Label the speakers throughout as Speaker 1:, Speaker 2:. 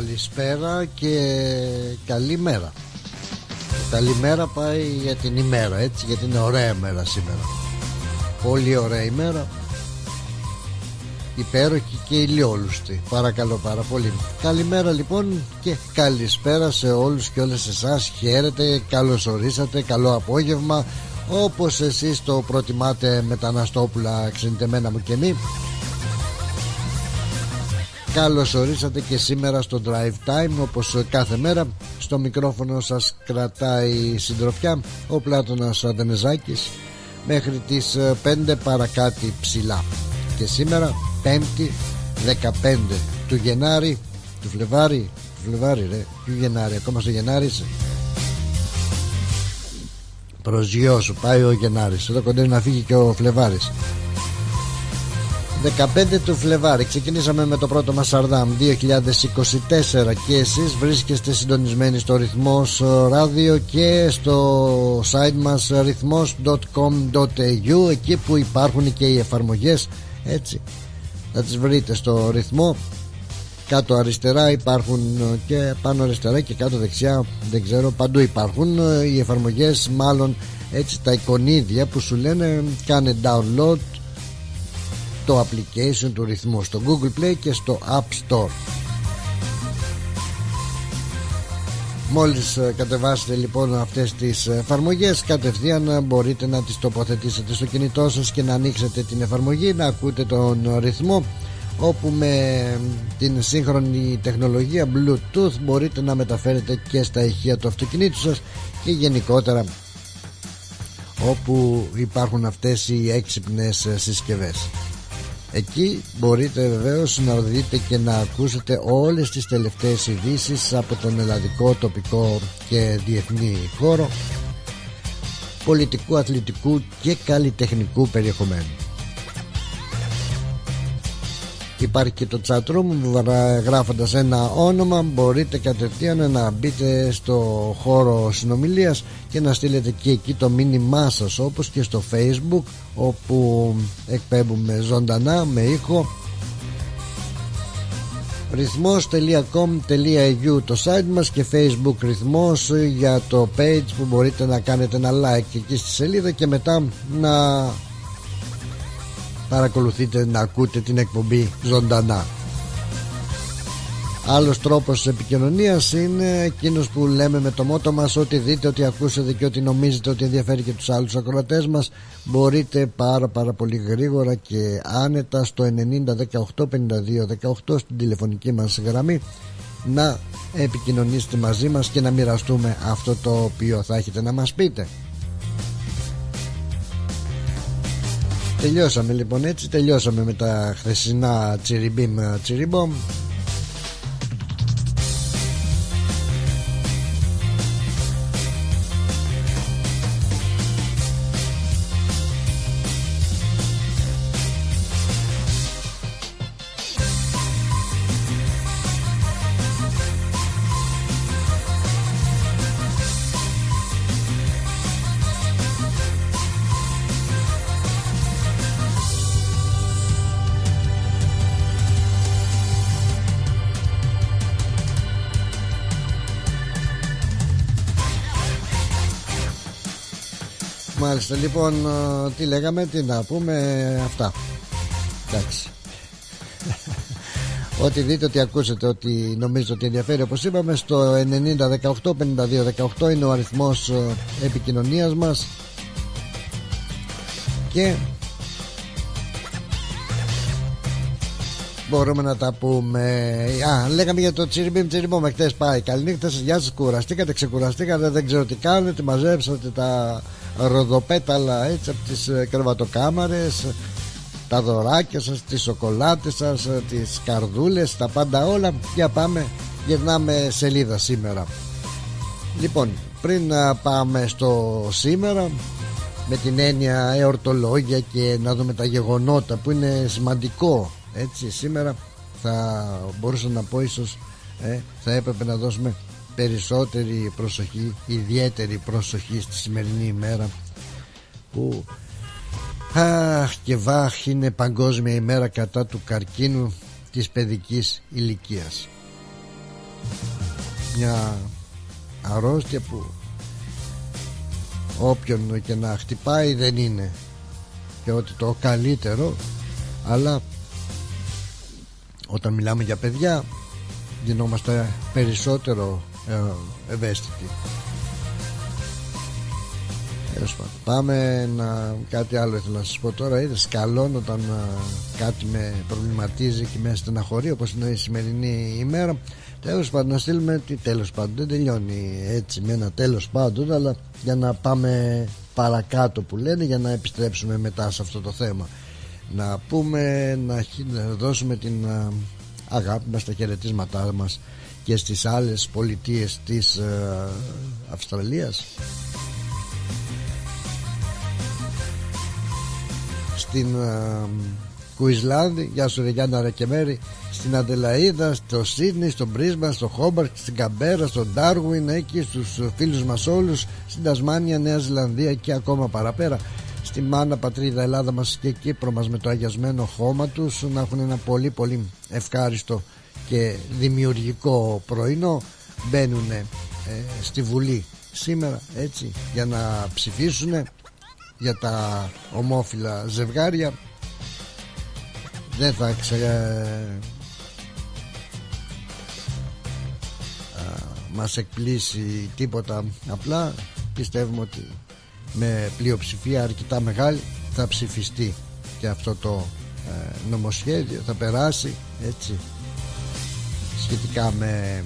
Speaker 1: Καλησπέρα και καλημέρα. Καλημέρα πάει για την ημέρα έτσι γιατί είναι ωραία μέρα σήμερα. Πολύ ωραία ημέρα. Υπέροχη και ηλιόλουστη. Παρακαλώ πάρα πολύ. Καλημέρα λοιπόν και καλησπέρα σε όλους και όλες εσάς. Χαίρετε, καλώς ορίσατε, καλό απόγευμα. Όπως εσείς το προτιμάτε μεταναστόπουλα ξενιτεμένα μου και μη Καλώς ορίσατε και σήμερα στο Drive Time όπως κάθε μέρα. Στο μικρόφωνο σας κρατάει η συντροφιά ο Πλάτωνας Αδενεζάκης. Μέχρι τις 5 παρακάτι ψηλά. Και σήμερα 5η 15 του Γενάρη του Φλεβάρι του Φλεβάρι ρε. Του Γενάρη ακόμα στο Γενάρη είσαι. Σου πάει ο Γενάρης. Εδώ κοντά να φύγει και ο Φλεβάρης 15 του Φλεβάρι. Ξεκινήσαμε με το πρώτο μας Σαρδάμ 2024 Και εσείς βρίσκεστε συντονισμένοι στο ρυθμός ράδιο Και στο site μας ρυθμός.com.au Εκεί που υπάρχουν και οι εφαρμογές Έτσι. Θα τις βρείτε στο ρυθμό. Κάτω αριστερά υπάρχουν και πάνω αριστερά και κάτω δεξιά Δεν ξέρω παντού υπάρχουν οι εφαρμογές. Μάλλον έτσι τα εικονίδια που σου λένε Κάνε download το application του ρυθμού στο Google Play και στο App Store. Μόλις ε, κατεβάσετε λοιπόν αυτές τις εφαρμογές κατευθείαν μπορείτε να τις τοποθετήσετε στο κινητό σας και να ανοίξετε την εφαρμογή να ακούτε τον ρυθμό όπου με την σύγχρονη τεχνολογία Bluetooth μπορείτε να μεταφέρετε και στα ηχεία του αυτοκινήτου σας και γενικότερα όπου υπάρχουν αυτές οι έξυπνες συσκευές Εκεί μπορείτε βεβαίως να δείτε και να ακούσετε όλες τις τελευταίες ειδήσει από τον ελλαδικό, τοπικό και διεθνή χώρο πολιτικού, αθλητικού και καλλιτεχνικού περιεχομένου. Υπάρχει και το chat room γράφοντας ένα όνομα. Μπορείτε κατευθείαν να μπείτε στο χώρο συνομιλίας και να στείλετε και εκεί το μήνυμά σας όπως και στο facebook όπου εκπέμπουμε ζωντανά με ήχο. ρυθμός.com.au το site μας και facebook ρυθμός για το page που μπορείτε να κάνετε ένα like εκεί στη σελίδα και μετά να παρακολουθείτε να ακούτε την εκπομπή ζωντανά. Άλλος τρόπος επικοινωνίας είναι εκείνος που λέμε με το μότο μας ότι δείτε, ότι ακούσετε και ότι νομίζετε ότι ενδιαφέρει και τους άλλους ακροατές μας. Μπορείτε πάρα πάρα πολύ γρήγορα και άνετα στο 90 18 52 18 στην τηλεφωνική μας γραμμή να επικοινωνήσετε μαζί μας και να μοιραστούμε αυτό το οποίο θα έχετε να μας πείτε Τελειώσαμε λοιπόν έτσι Τελειώσαμε με τα χθεσινά τσιριμπίμ τσιριμπόμ Μάλιστα λοιπόν ε, τι λέγαμε τι να πούμε αυτά Εντάξει Ό,τι δείτε, ότι ακούσετε, ότι νομίζετε ότι ενδιαφέρει όπως είπαμε στο 90 18 52 18 είναι ο αριθμός ε, επικοινωνίας μας και μπορούμε να τα πούμε. Α, λέγαμε για το τσιριμπίμ τσιριμπόμ χτε πάει. Καληνύχτα σας, γεια σας. Κουραστήκατε, ξεκουραστήκατε, δεν ξέρω τι κάνετε. Μαζέψατε τα ροδοπέταλα έτσι από τις ε, κρεβατοκάμαρες τα δωράκια σας, τις σοκολάτες σας ε, τις καρδούλες, τα πάντα όλα. Για πάμε, γυρνάμε σελίδα σήμερα. Λοιπόν, πριν να πάμε στο σήμερα με την έννοια εορτολόγια και να δούμε τα γεγονότα που είναι σημαντικό έτσι σήμερα θα μπορούσα να πω ίσως ε, θα έπρεπε να δώσουμε περισσότερη προσοχή ιδιαίτερη προσοχή στη σημερινή ημέρα που αχ και βάχ είναι παγκόσμια ημέρα κατά του καρκίνου της παιδικής ηλικίας. Μια αρρώστια που όποιον και να χτυπάει δεν είναι και ότι το καλύτερο αλλά όταν μιλάμε για παιδιά γινόμαστε περισσότερο ε, ευαίσθητοι. Πάμε να... κάτι άλλο ήθελα να σας πω τώρα. Είναι σκαλών όταν κάτι με προβληματίζει και με στεναχωρεί όπως είναι η σημερινή ημέρα. Τέλος πάντων να στείλουμε τι τέλος πάντων δεν τελειώνει έτσι με ένα τέλος πάντων αλλά για να πάμε παρακάτω που λένε για να επιστρέψουμε μετά σε αυτό το θέμα. Να πούμε να δώσουμε την αγάπη μας τα χαιρετίσματά μας και στις άλλες πολιτείες της Αυστραλίας. Στην Κουισλάνδη Γεια σου Ρεγιάννα Ρεκεμέρη Στην Αντελαίδα, στο Σίδνη, στο Μπρίσμα, στο Χόμπαρτ, στην Καμπέρα, στο Ντάρουιν Εκεί στους φίλους μας όλους Στην Τασμάνια, Νέα Ζηλανδία και ακόμα παραπέρα. Στη μάνα πατρίδα Ελλάδα μας και Κύπρο μας με το αγιασμένο χώμα τους Να έχουν ένα πολύ πολύ ευχάριστο και δημιουργικό πρωινό Μπαίνουν ε, στη Βουλή σήμερα έτσι για να ψηφίσουν για τα ομόφυλα ζευγάρια. Δεν θα ξε... μας εκπλήσει τίποτα. Απλά πιστεύουμε ότι με πλειοψηφία αρκετά μεγάλη θα ψηφιστεί και αυτό το ε, νομοσχέδιο θα περάσει έτσι σχετικά με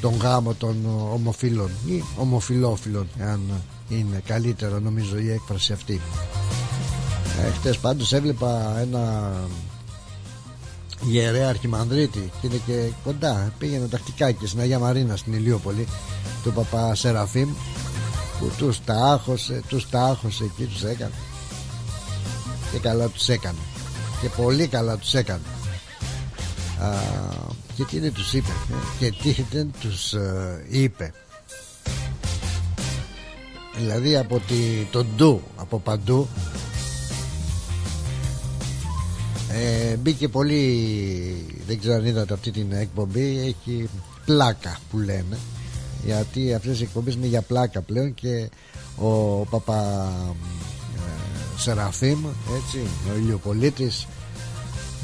Speaker 1: τον γάμο των ομοφύλων ή ομοφυλόφιλων αν είναι καλύτερο νομίζω η έκφραση αυτή. Ε, χτες πάντως έβλεπα ένα γερέα αρχιμανδρίτη και είναι και κοντά. Πήγαινε τακτικά και στην Αγία Μαρίνα στην Ηλιούπολη του παπά Σεραφείμ που τους τα άχωσε τους τα άχωσε εκεί τους έκανε. Και καλά τους έκανε. Και πολύ καλά τους έκανε. Α, και τι δεν τους είπε ε, και τι δεν τους ε, είπε. Δηλαδή από τη, το ντου από παντού ε, μπήκε πολύ δεν ξέρω αν είδατε αυτή την εκπομπή έχει πλάκα που λένε. Γιατί αυτές οι εκπομπές είναι για πλάκα πλέον και ο παπα ε, Σεραφείμ έτσι, ο ηλιοπολίτης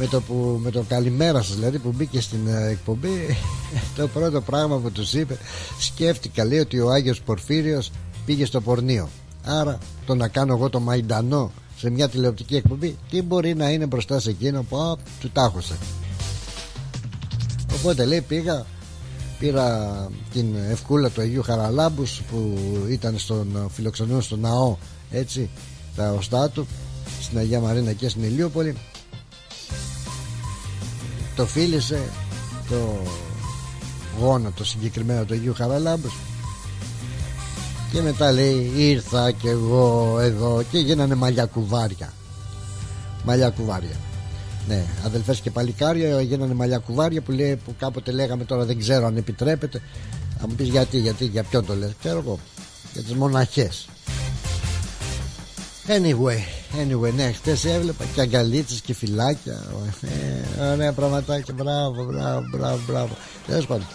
Speaker 1: με το, που, με το καλημέρα σας δηλαδή που μπήκε στην ε, εκπομπή το πρώτο πράγμα που τους είπε σκέφτηκα λέει ότι ο Άγιος Πορφύριος πήγε στο πορνείο. Άρα το να κάνω εγώ το μαϊντανό σε μια τηλεοπτική εκπομπή τι μπορεί να είναι μπροστά σε εκείνο που α, του τάχωσε. Οπότε λέει πήγα πήρα την ευκούλα του Αγίου Χαραλάμπους που ήταν στον φιλοξενείο στο ναό έτσι τα οστά του στην Αγία Μαρίνα και στην Ηλίουπολη το φίλησε το γόνατο συγκεκριμένα του Αγίου Χαραλάμπους και μετά λέει ήρθα και εγώ εδώ και γίνανε μαλλιά κουβάρια. Μαλλιά κουβάρια. Ναι αδελφές και παλικάρια γίνανε μαλλιά κουβάρια που, λέει, που κάποτε λέγαμε τώρα δεν ξέρω αν επιτρέπεται θα μου πεις γιατί, γιατί, για ποιον το λες ξέρω εγώ για τις μοναχές Anyway, anyway, ναι, χτες έβλεπα και αγκαλίτσες και φυλάκια. Ε, ωραία πραγματάκια, μπράβο, μπράβο, μπράβο, μπράβο. Τέλος πάντων,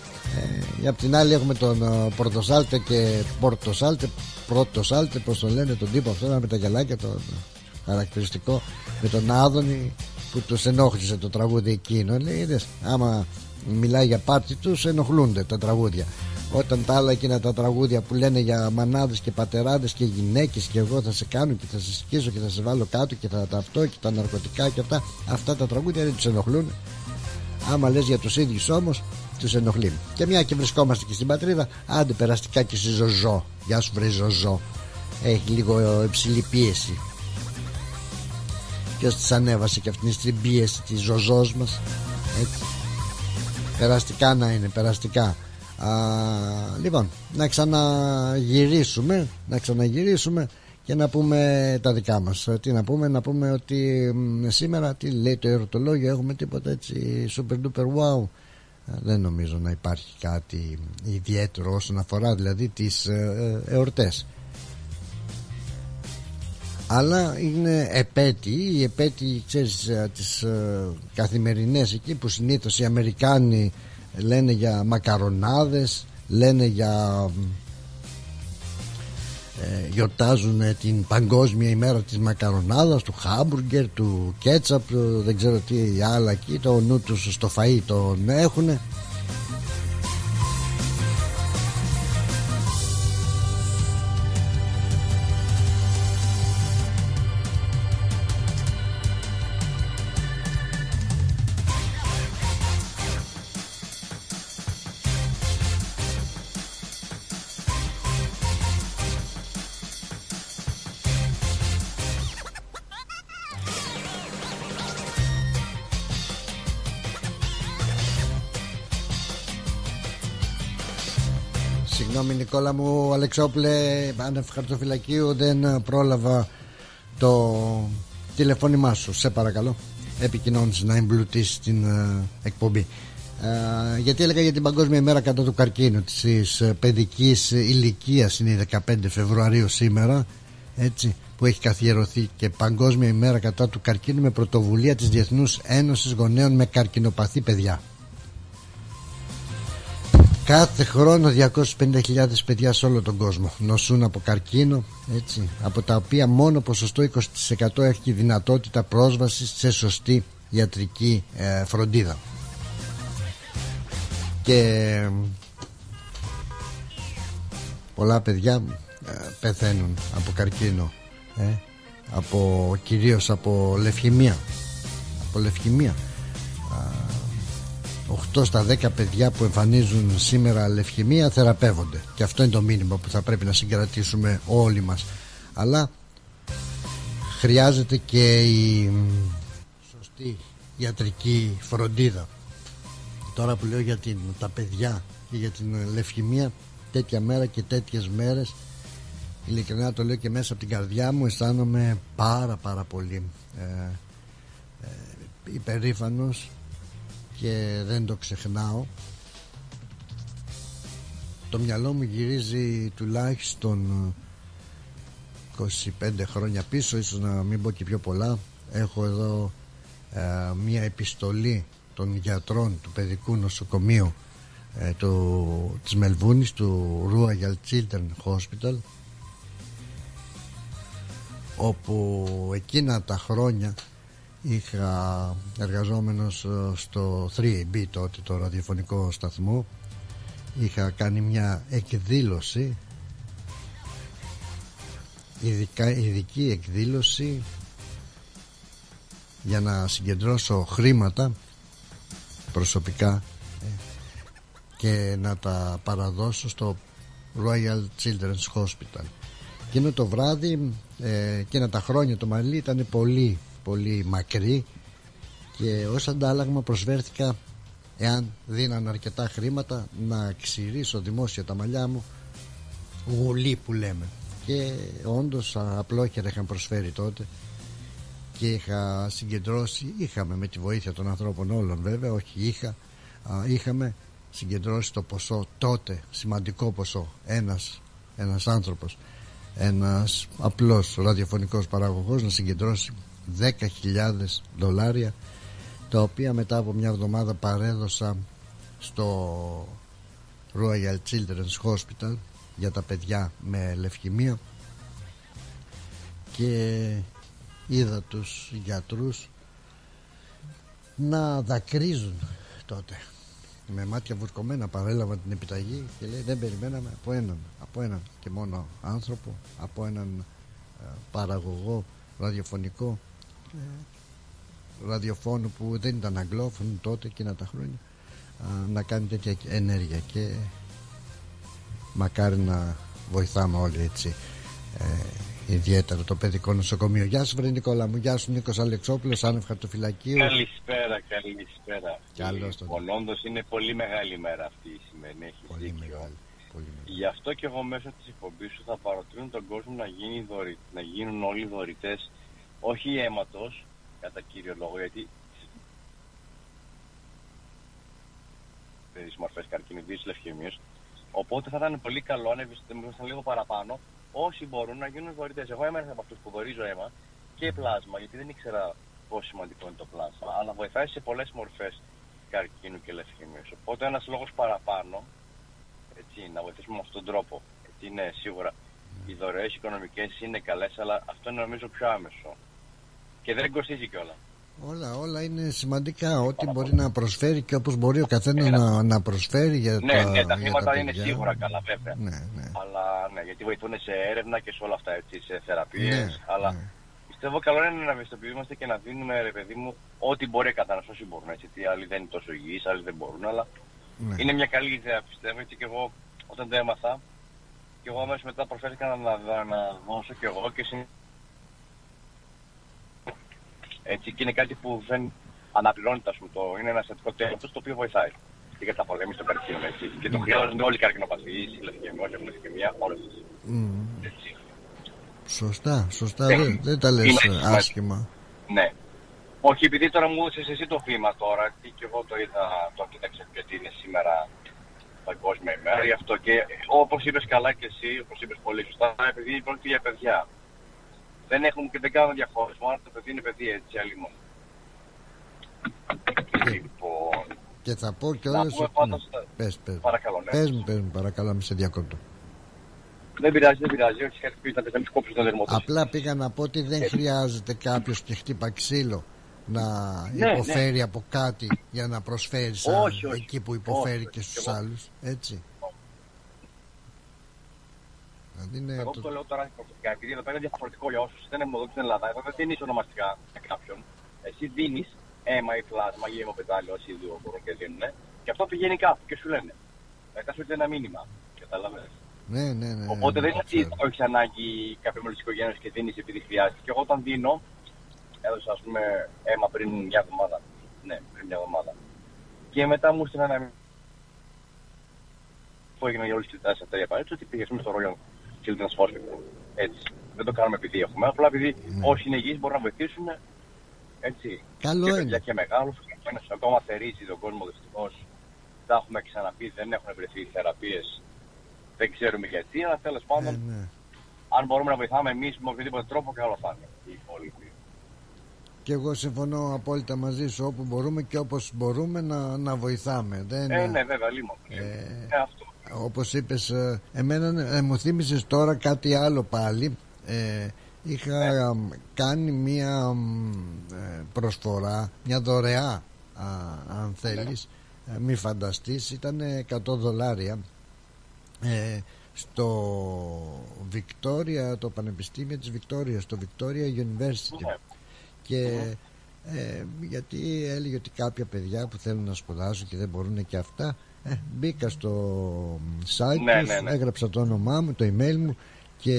Speaker 1: ε, απ' την άλλη έχουμε τον uh, Πορτοσάλτε και Πορτοσάλτε, Πρωτοσάλτε, πώς τον λένε τον τύπο αυτό με τα γυαλάκια, το χαρακτηριστικό, με τον Άδωνη που τους ενόχλησε το τραγούδι εκείνο. Λέει, είδες, άμα μιλάει για πάρτι τους, ενοχλούνται τα τραγούδια. Όταν τα άλλα εκείνα τα τραγούδια που λένε για μανάδες και πατεράδες και γυναίκες και εγώ θα σε κάνω και θα σε σκίσω και θα σε βάλω κάτω και θα τα αυτό και τα ναρκωτικά και αυτά αυτά τα τραγούδια δεν τους ενοχλούν. Άμα λες για τους ίδιους όμως τους ενοχλεί. Και μια και βρισκόμαστε και στην πατρίδα άντε περαστικά και στη Ζωζό. Γεια σου βρε Ζωζό. Έχει λίγο υψηλή πίεση. Ποιος της ανέβασε και αυτήν την πίεση της Ζωζός μας. Έτσι. Περαστικά να είναι περαστικά Α, λοιπόν να ξαναγυρίσουμε να ξαναγυρίσουμε και να πούμε τα δικά μας. Τι να πούμε να πούμε ότι σήμερα τι λέει το ερωτολόγιο έχουμε τίποτα έτσι super duper wow. Δεν νομίζω να υπάρχει κάτι ιδιαίτερο όσον αφορά δηλαδή τις ε, ε, εορτές. Αλλά είναι επέτη οι επέτη ξέρεις ε, τις καθημερινές εκεί που συνήθως οι Αμερικάνοι λένε για μακαρονάδες λένε για ε, γιορτάζουν την παγκόσμια ημέρα της μακαρονάδας του χάμπουργκερ, του κέτσαπ δεν ξέρω τι άλλα εκεί το νου τους στο φαΐ τον έχουν μου Αλεξόπλε Άνευ χαρτοφυλακίου δεν πρόλαβα το τηλεφώνημά σου. Σε παρακαλώ Επικοινώνεις να εμπλουτίσεις την uh, εκπομπή. Uh, Γιατί έλεγα για την Παγκόσμια ημέρα κατά του καρκίνου Της uh, παιδικής ηλικίας. Είναι 15 Φεβρουαρίου σήμερα Έτσι που έχει καθιερωθεί και Παγκόσμια ημέρα κατά του καρκίνου με πρωτοβουλία της Διεθνούς Ένωσης Γονέων με καρκινοπαθή παιδιά Κάθε χρόνο 250.000 παιδιά σε όλο τον κόσμο νοσούν από καρκίνο έτσι, από τα οποία μόνο ποσοστό 20% έχει δυνατότητα πρόσβασης σε σωστή ιατρική ε, φροντίδα. Και πολλά παιδιά ε, πεθαίνουν από καρκίνο ε, από, κυρίως από λευχημία από λευχημία 8 στα 10 παιδιά που εμφανίζουν σήμερα λευχημία θεραπεύονται. Και αυτό είναι το μήνυμα που θα πρέπει να συγκρατήσουμε όλοι μας. Αλλά χρειάζεται και η σωστή ιατρική φροντίδα. Τώρα που λέω για την, τα παιδιά και για την λευχημία τέτοια μέρα και τέτοιες μέρες ειλικρινά το λέω και μέσα από την καρδιά μου αισθάνομαι πάρα πάρα πολύ ε, ε, υπερήφανος και δεν το ξεχνάω. Το μυαλό μου γυρίζει τουλάχιστον 25 χρόνια πίσω ίσως να μην πω και πιο πολλά. Έχω εδώ ε, μια επιστολή των γιατρών του παιδικού νοσοκομείου ε, του, της Μελβούνης του Royal Children Hospital όπου εκείνα τα χρόνια είχα εργαζόμενος ε, στο 3B τότε το ραδιοφωνικό σταθμό. Είχα κάνει μια εκδήλωση ειδικά, ειδική εκδήλωση για να συγκεντρώσω χρήματα προσωπικά ε, και να τα παραδώσω στο Royal Children's Hospital. Εκείνο το βράδυ ε, εκείνα τα χρόνια το Μαλί ήταν πολύ πολύ μακρύ και ως αντάλλαγμα προσφέρθηκα εάν δίναν αρκετά χρήματα να ξηρίσω δημόσια τα μαλλιά μου γουλή που λέμε. Και όντως απλόχερα είχαν προσφέρει τότε και είχα συγκεντρώσει είχαμε με τη βοήθεια των ανθρώπων όλων βέβαια όχι είχα είχαμε συγκεντρώσει το ποσό τότε σημαντικό ποσό ένας, ένας άνθρωπος ένας απλός ραδιοφωνικός παραγωγός να συγκεντρώσει 10.000 δολάρια τα οποία μετά από μια εβδομάδα παρέδωσα στο Royal Children's Hospital για τα παιδιά με λευκημία και είδα τους γιατρούς να δακρύζουν τότε. Με μάτια βουρκωμένα παρέλαβαν την επιταγή και λέει δεν περιμέναμε από έναν, από έναν και μόνο άνθρωπο από έναν ε, παραγωγό ραδιοφωνικό ραδιοφώνου που δεν ήταν αγγλόφωνο τότε εκείνα τα χρόνια να κάνει τέτοια ενέργεια και μακάρι να βοηθάμε όλοι έτσι ε, ιδιαίτερα το παιδικό νοσοκομείο. Γεια σου βρε Νικόλα μου, γεια σου Νίκος Αλεξόπουλος, άνευ χαρτοφυλακίου.
Speaker 2: Καλησπέρα, καλησπέρα.
Speaker 1: Καλώς τον.
Speaker 2: Όντως είναι πολύ μεγάλη μέρα αυτή η σημερινή. Έχει
Speaker 1: πολύ μεγάλη. Πολύ
Speaker 2: Γι' αυτό και εγώ μέσω της εκπομπής σου θα παροτρύνω τον κόσμο να, γίνει δωρη... να γίνουν όλοι δωρητές όχι αίματος, κατά κύριο λόγο, γιατί τις μορφές καρκινιδής λευκαιμίας, οπότε θα ήταν πολύ καλό αν ευαισθητοποιούσαν λίγο παραπάνω όσοι μπορούν να γίνουν δωρητές. Εγώ έμενα από αυτούς που δωρίζω αίμα και πλάσμα, γιατί δεν ήξερα πόσο σημαντικό είναι το πλάσμα, αλλά βοηθάει σε πολλές μορφές καρκίνου και λευκαιμίας. Οπότε ένας λόγος παραπάνω, έτσι, να βοηθήσουμε με αυτόν τον τρόπο. Έτσι, είναι σίγουρα οι δωρεές οικονομικές είναι καλές, αλλά αυτό είναι νομίζω πιο άμεσο. Και δεν κοστίζει κιόλα.
Speaker 1: Όλα, όλα είναι σημαντικά. Ό,τι μπορεί να προσφέρει και όπως μπορεί ο καθένας να, να προσφέρει για
Speaker 2: Ναι,
Speaker 1: τα,
Speaker 2: ναι, τα
Speaker 1: για
Speaker 2: χρήματα είναι
Speaker 1: παιδιά.
Speaker 2: σίγουρα καλά, βέβαια.
Speaker 1: Ναι, ναι.
Speaker 2: Αλλά ναι, γιατί βοηθούν σε έρευνα και σε όλα αυτά, έτσι, σε θεραπείες.
Speaker 1: Ναι,
Speaker 2: αλλά
Speaker 1: ναι.
Speaker 2: πιστεύω καλό είναι να ευαισθητοποιούμαστε και να δίνουμε, ρε παιδί μου, ό,τι μπορεί κατά όσοι μπορούν. Έτσι, γιατί άλλοι δεν είναι τόσο υγιείς, άλλοι δεν μπορούν, αλλά
Speaker 1: ναι.
Speaker 2: είναι μια καλή ιδέα, πιστεύω. Έτσι και εγώ, όταν το έμαθα, και εγώ αμέσως μετά προσφέρθηκα να, να, να, να δώσω και εγώ και συν... Έτσι, και είναι κάτι που δεν αναπληρώνεται, ας πούμε, το, είναι ένα θετικό τέλος το οποίο βοηθάει. Και για τα πολέμηση των καρκίνων, έτσι. Και το χρειάζονται όλοι οι καρκινοπαθείς, οι λευκαιμιοί, έχουν λευκαιμία, όλες.
Speaker 1: Μμ.
Speaker 2: Έτσι.
Speaker 1: Σωστά, σωστά.
Speaker 2: Ναι.
Speaker 1: Δεν, δεν τα λες
Speaker 2: Είναι
Speaker 1: ε,
Speaker 2: σημαντικό.
Speaker 1: άσχημα.
Speaker 2: Ναι. Όχι, επειδή τώρα μου έδωσες εσύ το βήμα τώρα, και και εγώ το είδα, το κοίταξα γιατί είναι σήμερα παγκόσμια ημέρα, γι' αυτό και όπως είπες καλά και εσύ, όπως είπες πολύ σωστά, επειδή πρόκειται για παιδιά. Δεν έχουμε και δεν κάνουμε διαχώρισμα, αν το παιδί είναι παιδί έτσι, άλλη μόνο. Λοιπόν,
Speaker 1: Και θα πω και
Speaker 2: να
Speaker 1: όλες
Speaker 2: πούμε
Speaker 1: ότι...
Speaker 2: πάντως,
Speaker 1: Πες, πες.
Speaker 2: παρακαλώ, ναι.
Speaker 1: Πες μου, πες μου, παρακαλώ, μη σε διακόπτω.
Speaker 2: Δεν πειράζει, δεν πειράζει, όχι κάτι που ήταν, θα μην κόψεις τον δερμό τους.
Speaker 1: Απλά πήγα να πω ότι δεν χρειάζεται κάποιος και χτύπα ξύλο να
Speaker 2: Ναι,
Speaker 1: υποφέρει από κάτι για να προσφέρει σαν
Speaker 2: Όχι, όχι.
Speaker 1: εκεί που υποφέρει
Speaker 2: Όχι,
Speaker 1: και
Speaker 2: όχι.
Speaker 1: στους
Speaker 2: Εγώ-
Speaker 1: άλλους. Έτσι. Δηλαδή είναι
Speaker 2: Εγώ
Speaker 1: το-
Speaker 2: που το λέω τώρα προσωπικά, επειδή εδώ πέρα είναι διαφορετικό για όσους δεν έχουμε εδώ στην Ελλάδα, εδώ δεν δίνεις ονομαστικά σε κάποιον. Εσύ δίνεις αίμα ή πλάσμα ή αιμοπετάλιο, όσοι δύο μπορούν και δίνουν, και αυτό πηγαίνει κάπου και σου λένε. Μετά σου έρχεται ένα μήνυμα. Καταλαβαίνεις.
Speaker 1: Ναι, ναι, ναι.
Speaker 2: Οπότε δεν είναι ότι
Speaker 1: ξέρω.
Speaker 2: έχεις ανάγκη κάποιο μέλο τη οικογένεια και δίνεις επειδή χρειάζεται. Και εγώ όταν δίνω, έδωσα ας πούμε αίμα πριν μια εβδομάδα. Ναι, πριν μια εβδομάδα. Και μετά μου έστειλε ένα μήνυμα που έγινε για όλε τι κοιτάσει αυτά οι απαραίτητε ότι πήγες στο Royal Children's Hospital. Έτσι. Δεν το κάνουμε επειδή έχουμε, απλά επειδή
Speaker 1: Ναι.
Speaker 2: όσοι είναι υγιείς μπορούν να βοηθήσουν. Έτσι.
Speaker 1: Καλό
Speaker 2: και
Speaker 1: είναι.
Speaker 2: παιδιά και μεγάλου. Ακόμα θερίζει τον κόσμο δυστυχώς. Τα έχουμε ξαναπεί, δεν έχουν βρεθεί θεραπείες. Δεν ξέρουμε γιατί, αλλά τέλος
Speaker 1: Ε,
Speaker 2: πάντων
Speaker 1: ναι.
Speaker 2: αν μπορούμε να βοηθάμε εμείς με οποιοδήποτε τρόπο, καλό θα είναι. Οι υπόλοιποι.
Speaker 1: Και εγώ συμφωνώ απόλυτα μαζί σου όπου μπορούμε και όπως μπορούμε να, να βοηθάμε. Δεν,
Speaker 2: Ε, ναι, βέβαια, λίγο.
Speaker 1: Ε,
Speaker 2: Ε, αυτό.
Speaker 1: Όπως είπες ε, εμένα ε, μου θύμισες τώρα κάτι άλλο πάλι. Ε, είχα
Speaker 2: Ναι.
Speaker 1: αμ, κάνει μία μ, ε, προσφορά μια δωρεά α, αν θέλεις. Ε, μη φανταστείς ήταν 100 δολάρια. Ε, στο Victoria το Πανεπιστήμιο της Victoria στο Victoria University.
Speaker 2: Ναι.
Speaker 1: και ε, γιατί έλεγε ότι κάποια παιδιά που θέλουν να σπουδάσουν και δεν μπορούν και αυτά ε, μπήκα στο site
Speaker 2: Ναι,
Speaker 1: τους,
Speaker 2: ναι, ναι.
Speaker 1: έγραψα το όνομά μου, το email μου και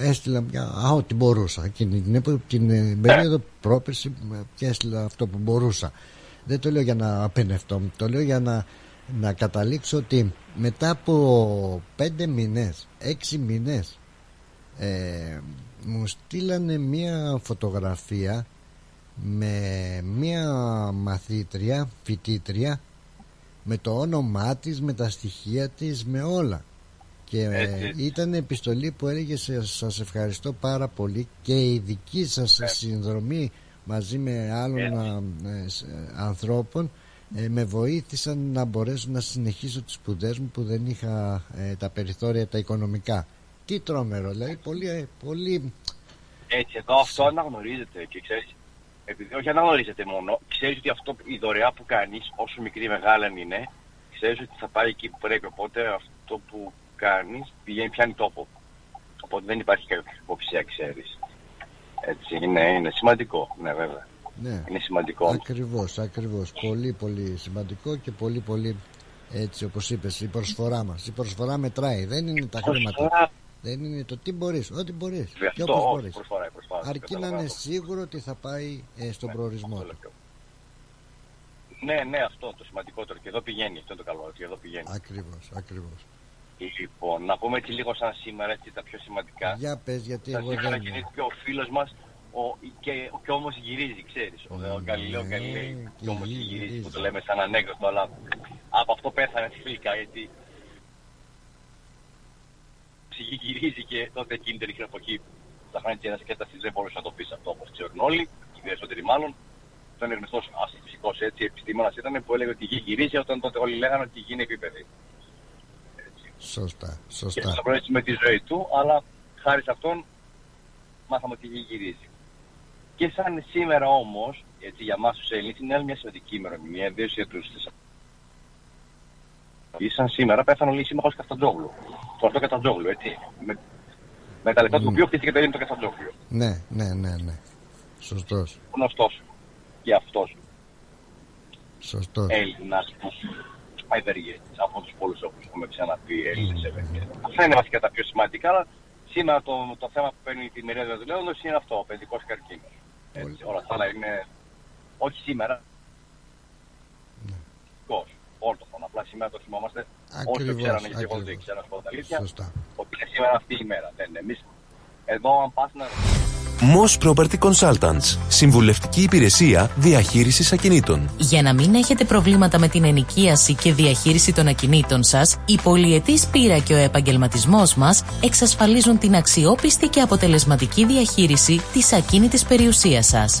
Speaker 1: έστειλα μια, α, ό,τι μπορούσα. Εκείνη την, επο- την ε, περίοδο πρόπερση ε, και έστειλα αυτό που μπορούσα. Δεν το λέω για να απενευτώ το λέω για να, να καταλήξω ότι μετά από πέντε μήνες έξι μήνες ε, μου στείλανε μία φωτογραφία με μία μαθήτρια, φοιτήτρια με το όνομά της, με τα στοιχεία της, με όλα και ε,
Speaker 2: Έτσι, έτσι.
Speaker 1: ήταν επιστολή που έλεγε σε- σας ευχαριστώ πάρα πολύ και η δική σας συνδρομή μαζί με άλλων
Speaker 2: Έτσι.
Speaker 1: α, ε, σ- ε, ανθρώπων ε, με βοήθησαν να μπορέσω να συνεχίσω τις σπουδές μου που δεν είχα ε, τα περιθώρια τα οικονομικά τι τρόμερο δηλαδή πολύ, ε, πολύ
Speaker 2: Έτσι, εδώ αυτό αναγνωρίζεται και ξέρεις, επειδή όχι αναγνωρίζεται μόνο, ξέρεις ότι αυτό η δωρεά που κάνεις, όσο μικρή ή μεγάλη αν είναι, ξέρεις ότι θα πάει εκεί που πρέπει. Οπότε αυτό που κάνεις πηγαίνει, πιάνει τόπο. Οπότε δεν υπάρχει κάποια υποψία, ξέρεις. Έτσι, είναι, είναι σημαντικό, ναι, βέβαια.
Speaker 1: ναι,
Speaker 2: Είναι σημαντικό.
Speaker 1: ακριβώς, ακριβώς πολύ πολύ σημαντικό και πολύ πολύ έτσι όπως είπες η προσφορά μας η προσφορά μετράει δεν είναι τα χρήματα
Speaker 2: Προσφορά,
Speaker 1: δεν είναι το τι μπορείς ό,τι μπορείς και
Speaker 2: Αυτό,
Speaker 1: όπως
Speaker 2: όχι,
Speaker 1: μπορείς
Speaker 2: προσφορά, η προσφορά.
Speaker 1: αρκεί να
Speaker 2: Καταλαβαίνω.
Speaker 1: είναι σίγουρο ότι θα πάει ε, στον προορισμό
Speaker 2: Αυτό
Speaker 1: του
Speaker 2: λέω. Ναι, ναι, αυτό το σημαντικότερο. Και εδώ πηγαίνει, αυτό είναι το καλό, ότι εδώ πηγαίνει.
Speaker 1: ακριβώς, ακριβώς
Speaker 2: Λοιπόν, να πούμε έτσι λίγο σαν σήμερα, έτσι τα πιο σημαντικά.
Speaker 1: για πες γιατί
Speaker 2: Σαν
Speaker 1: εγώ
Speaker 2: σήμερα
Speaker 1: δεν
Speaker 2: γεννήθηκε ο φίλος μας, ο, και, και όμως γυρίζει, ξέρεις. Ο, ο Γαλιλαίο
Speaker 1: Ναι,
Speaker 2: Γαλιλαίη,
Speaker 1: και
Speaker 2: και όμως
Speaker 1: γυρίζει.
Speaker 2: γυρίζει, που το λέμε σαν ανέκδοτο, αλλά από αυτό πέθανε φιλικά, γιατί ψυχή γυρίζει και τότε εκείνη την εποχή στα χρόνια της Ανασκέτασης δεν μπορούσε να το πεις αυτό όπως ξέρουν όλοι, οι περισσότεροι μάλλον. ήταν γνωστός αστυφυσικός έτσι, επιστήμονας ήταν που έλεγε ότι η γη γυρίζει όταν τότε όλοι λέγανε ότι η γη είναι επίπεδη.
Speaker 1: Σωστά, σωστά.
Speaker 2: Και θα με τη ζωή του, αλλά χάρη σε αυτόν μάθαμε ότι η γη γυρίζει. Και σαν σήμερα όμως, έτσι για εμά τους Έλληνες, είναι άλλη μια σημαντική ημερομηνία, ιδίως για τους Σαν σήμερα πέθανε ο Λύσιμαχο Καφτατζόγλου. Το αυτό Καφτατζόγλου, έτσι. Με, με τα λεπτά του οποίου χτίστηκε το Έλληνο Καφτατζόγλου.
Speaker 1: Ναι, ναι, ναι, ναι. Σωστός.
Speaker 2: Γνωστός. Και αυτός.
Speaker 1: Σωστός.
Speaker 2: Έλληνας που ευεργέτη από τους πολλού όπως έχουμε ξαναπεί Έλληνες ευεργέτε. Αυτά είναι βασικά τα πιο σημαντικά, αλλά σήμερα το, το θέμα που παίρνει τη μερίδα του Λέοντο είναι αυτό, ο παιδικός καρκίνος. Όλα αυτά είναι όχι σήμερα. Ναι. Όλο το χρόνο. Απλά σήμερα το θυμόμαστε όσο ξέρανε γιατί εγώ δεν ξέρω από τα αλήθεια. Ότι είναι σήμερα αυτή η μέρα. Δεν είναι. Εμείς εδώ αν πας να
Speaker 3: Moss Property Consultants. Συμβουλευτική υπηρεσία διαχείρισης ακινήτων.
Speaker 4: Για να μην έχετε προβλήματα με την ενοικίαση και διαχείριση των ακινήτων σας, η πολυετή πείρα και ο επαγγελματισμός μας εξασφαλίζουν την αξιόπιστη και αποτελεσματική διαχείριση της ακίνητης περιουσίας σας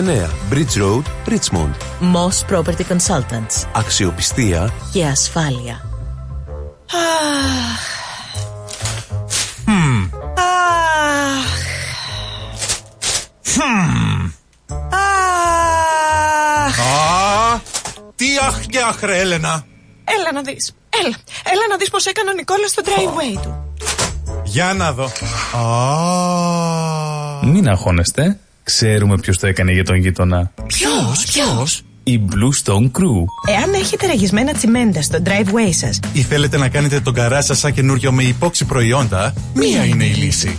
Speaker 3: Bridge Road, Richmond.
Speaker 4: Moss Property Consultants.
Speaker 3: Αξιοπιστία.
Speaker 4: Και ασφάλεια.
Speaker 5: Τι αχ και αχ ρε Έλενα.
Speaker 6: Έλα να δεις. Έλα, έλα να δεις πως έκανε ο Νικόλας στο driveway του.
Speaker 5: Για να δω.
Speaker 7: Μην αγχώνεστε Ξέρουμε ποιος το έκανε για τον γείτονα.
Speaker 6: Ποιος, ποιος;
Speaker 7: Η Blue Stone Crew.
Speaker 6: Εάν έχετε ραγισμένα τσιμέντα στο driveway σας
Speaker 5: ή θέλετε να κάνετε τον καρά σας σαν καινούριο με υπόξη προϊόντα, μία είναι η λύση.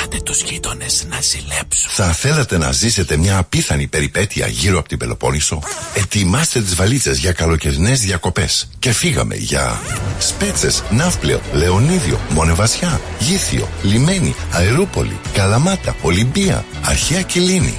Speaker 5: κάντε τους γείτονες να ζηλέψουν.
Speaker 8: Θα θέλατε να ζήσετε μια απίθανη περιπέτεια γύρω από την Πελοπόννησο; Ετοιμάστε τις βαλίτσες για καλοκαιρινές διακοπές. Και φύγαμε για Σπέτσες, Ναύπλαιο, Λεωνίδιο, Μονεβασιά, Γήθιο, Λιμένη, Αερούπολη, Καλαμάτα, Ολυμπία, Αρχαία Κιλίνη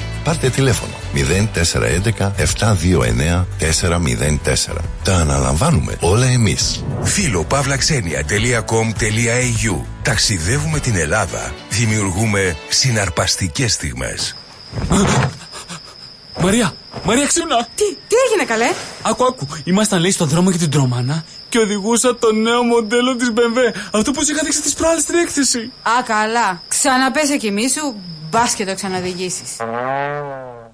Speaker 8: Πάρτε τηλέφωνο 0411 729 404. Τα αναλαμβάνουμε όλα εμείς.
Speaker 3: Φίλο παύλαξενια.com.au Ταξιδεύουμε την Ελλάδα. Δημιουργούμε συναρπαστικές στιγμές.
Speaker 9: Μαρία, Μαρία ξύπνα!
Speaker 10: Τι, τι έγινε καλέ;
Speaker 9: Άκου, άκου. Ήμασταν λέει στον δρόμο για την Τρομάνα και οδηγούσα το νέο μοντέλο της BMW. Αυτό που σου είχα δείξει τις προάλλες στην έκθεση.
Speaker 10: Α, καλά. Ξαναπέσε κι εμείς σου, μπας και το ξαναδηγήσεις.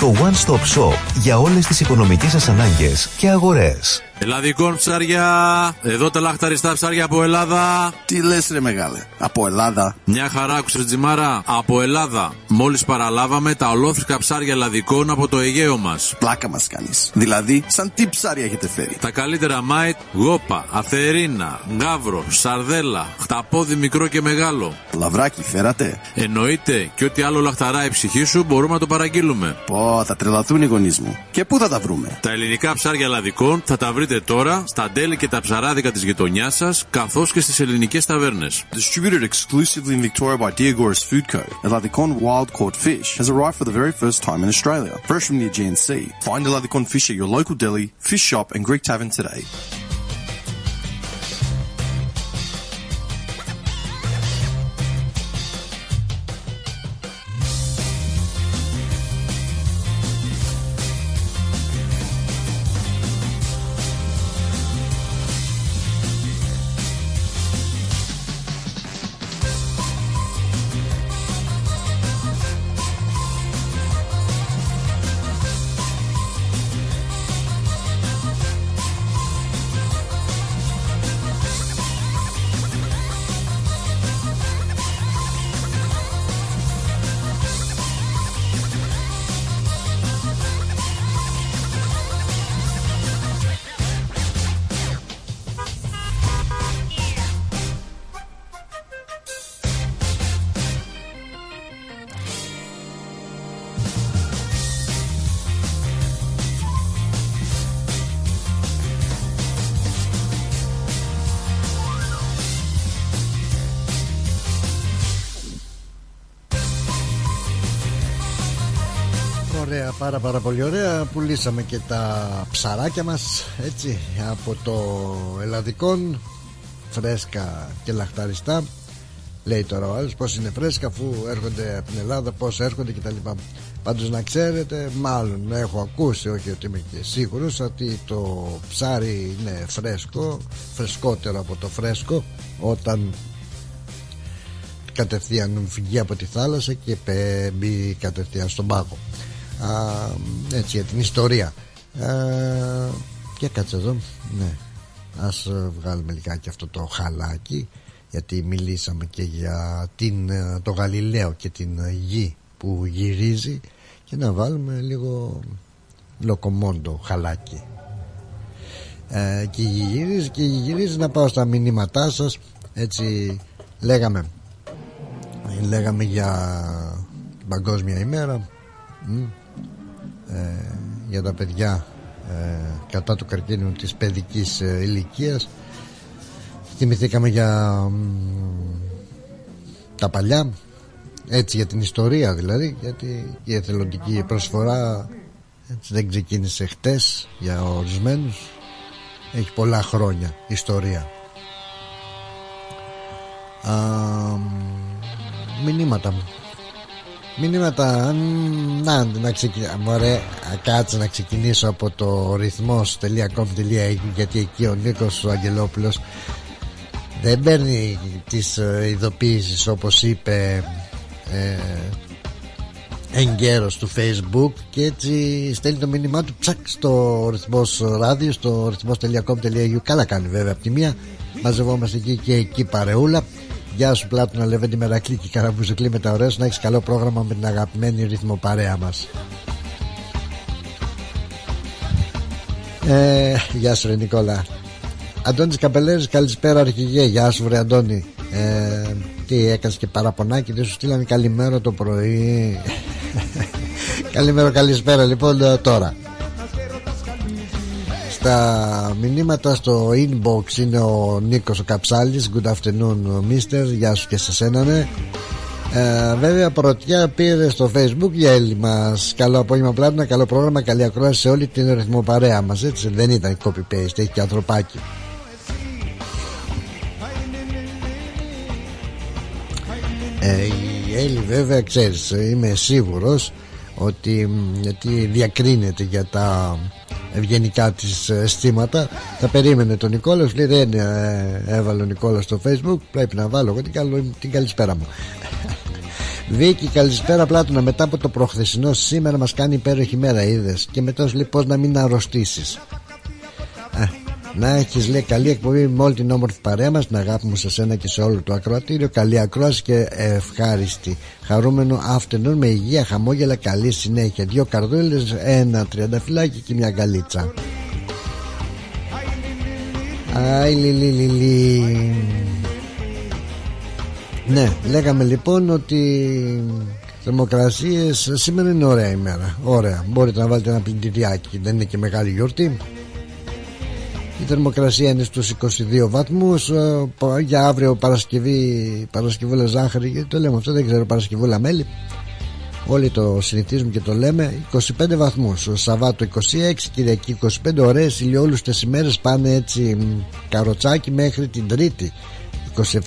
Speaker 3: Το One Stop Shop για όλες τις οικονομικές σας ανάγκες και αγορές.
Speaker 11: Ελλαδικών ψάρια. Εδώ τα λαχταριστά ψάρια από Ελλάδα.
Speaker 12: Τι λες, ρε μεγάλε. Από Ελλάδα.
Speaker 11: Μια χαρά, άκουσες Τζιμάρα. Από Ελλάδα. Μόλις παραλάβαμε τα ολόφρεσκα ψάρια ελλαδικών από το Αιγαίο μας.
Speaker 12: Πλάκα μας κάνεις. Δηλαδή, σαν τι ψάρια έχετε φέρει;
Speaker 11: Τα καλύτερα mate, γόπα, αθερίνα, γάβρο, σαρδέλα, χταπόδι μικρό και μεγάλο.
Speaker 12: Λαβράκι, φέρατε;
Speaker 11: Εννοείται και ό,τι άλλο λαχταρά η ψυχή σου μπορούμε να το παραγγείλουμε.
Speaker 12: Πω, θα τρελαθούν οι γονείς μου. Και πού θα τα βρούμε;
Speaker 11: Τα ελληνικά ψάρια ελλαδικών θα τα βρείτε τώρα στα deli και τα ψαράδικα της γειτονιάς σας καθώς και στις ελληνικές ταβέρνες.
Speaker 12: Distributed exclusively in Victoria by Diagoras Food Co. Eladicon wild caught fish has arrived for the very first time in Australia, fresh from the Aegean Sea. Find Eladicon fish at your local deli, fish shop and Greek tavern today.
Speaker 1: Πολύ ωραία. Πουλήσαμε και τα ψαράκια μας Έτσι, από το Ελλαδικόν Φρέσκα και λαχταριστά. Λέει τώρα ο άλλος πως είναι φρέσκα Αφού έρχονται από την Ελλάδα Πως έρχονται κτλ Πάντως να ξέρετε Μάλλον έχω ακούσει Όχι ότι είμαι και σίγουρος Ότι το ψάρι είναι φρέσκο Φρεσκότερο από το φρέσκο Όταν κατευθείαν φυγεί από τη θάλασσα και μπει κατευθείαν στον πάγο Α, έτσι για την ιστορία. Α, και κάτσε εδώ. Ναι. ας βγάλουμε λιγάκι αυτό το χαλάκι γιατί μιλήσαμε και για την, το Γαλιλαίο και την γη που γυρίζει και να βάλουμε λίγο λοκομόντο χαλάκι. Ε, και γυρίζει και γυρίζει. Να πάω στα μηνύματά σας. Έτσι λέγαμε. Λέγαμε για την παγκόσμια ημέρα ε, για τα παιδιά ε, κατά του καρκίνου της παιδικής ε, ηλικίας. Θυμηθήκαμε για τα παλιά έτσι για την ιστορία δηλαδή γιατί η εθελοντική προσφορά έτσι, δεν ξεκίνησε χτες για ορισμένους. Έχει πολλά χρόνια ιστορία. Α, μηνύματα μου Μηνύματα Να, να ξεκινήσω Μωρέ, κάτσε να ξεκινήσω από το ρυθμός.com.au Γιατί εκεί ο Νίκος ο Αγγελόπουλος Δεν παίρνει τις ε, ειδοποίησεις Όπως είπε ε, Εγκαίρος του facebook Και έτσι στέλνει το μήνυμά του Ψακ στο ρυθμός ράδιο Στο ρυθμός.com.au Καλά κάνει βέβαια από τη μία Μαζευόμαστε εκεί και εκεί παρεούλα Γεια σου Πλάτωνα Λεβέντη Μερακλή και Καραμπουζουκλή με τα ωραία σου. Να έχεις καλό πρόγραμμα με την αγαπημένη ρυθμό παρέα μας. Ε, Γεια σου ρε Νικόλα. Αντώνης Καπελέρης καλησπέρα αρχηγέ. Γεια σου βρε Αντώνη. Ε, Τι έκανες και παραπονάκι Δεν σου στείλανε καλημέρα το πρωί. Καλημέρα καλησπέρα λοιπόν ε, τώρα στα μηνύματα στο inbox είναι ο Νίκος ο Καψάλης. Good afternoon mister. Γεια σου και σε σένα ναι. Ε, βέβαια πρωτιά πήρε στο facebook για έλλη μας. Καλό απόγευμα πλάτνα, καλό πρόγραμμα, καλή ακρόαση σε όλη την ρυθμοπαρέα μας Έτσι. Δεν ήταν copy paste, έχει και ανθρωπάκι. Ε, η Έλλη βέβαια ξέρεις είμαι σίγουρος ότι γιατί διακρίνεται για τα ευγενικά της αισθήματα. Θα περίμενε τον Νικόλας λέει δεν ε, έβαλε ο Νικόλας στο facebook πρέπει να βάλω εγώ την, καλησπέρα μου Βίκη καλησπέρα Πλάτωνα. Μετά από το προχθεσινό σήμερα μας κάνει υπέροχη μέρα είδες. Και μετά σου λέει πως να μην αρρωστήσεις να έχεις λέει καλή εκπομπή με όλη την όμορφη παρέα μας Να αγάπη μου σε σένα και σε όλο το ακροατήριο. Καλή ακρόαση και ευχάριστη. Χαρούμενο afternoon με υγεία, χαμόγελα, καλή συνέχεια. Δύο καρδούλες, ένα τριανταφυλάκι και μια γκαλίτσα Αϊ λι, λι, λι, λι. Ναι, λέγαμε λοιπόν ότι θερμοκρασίες σήμερα είναι ωραία ημέρα Ωραία, μπορείτε να βάλετε ένα πλυντηριάκι. Δεν είναι και μεγάλη γιορτή η θερμοκρασία είναι στους 22 βαθμούς. Ε, Για αύριο Παρασκευή Παρασκευούλα ζάχαρη Γιατί το λέμε αυτό δεν ξέρω Παρασκευούλα μέλι Όλοι το συνηθίζουμε και το λέμε. 25 βαθμούς. Σαββάτο 26 Κυριακή 25 Ωραίες ηλιόλουστες ημέρες. Πάνε έτσι Καροτσάκι μέχρι την Τρίτη.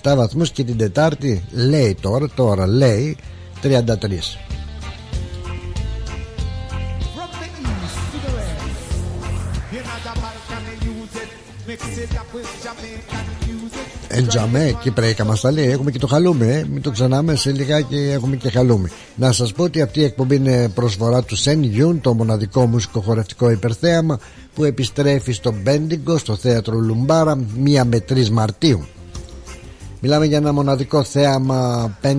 Speaker 1: 27 βαθμούς και την Τετάρτη Λέει τώρα τώρα λέει 33 Εντζαμέ, Κυπρέικα μα τα λέει. Έχουμε και το χαλούμι, ε. μην το ξανάμε. Σε λιγάκι έχουμε και χαλούμι. Να σας πω ότι αυτή η εκπομπή είναι προσφορά του Σεν Γιούν, το μοναδικό μουσικοχορευτικό υπερθέαμα που επιστρέφει στο Μπέντιγκο, στο θέατρο Λουμπάρα, 1 με 3 Μαρτίου. Μιλάμε για ένα μοναδικό θέαμα 5.000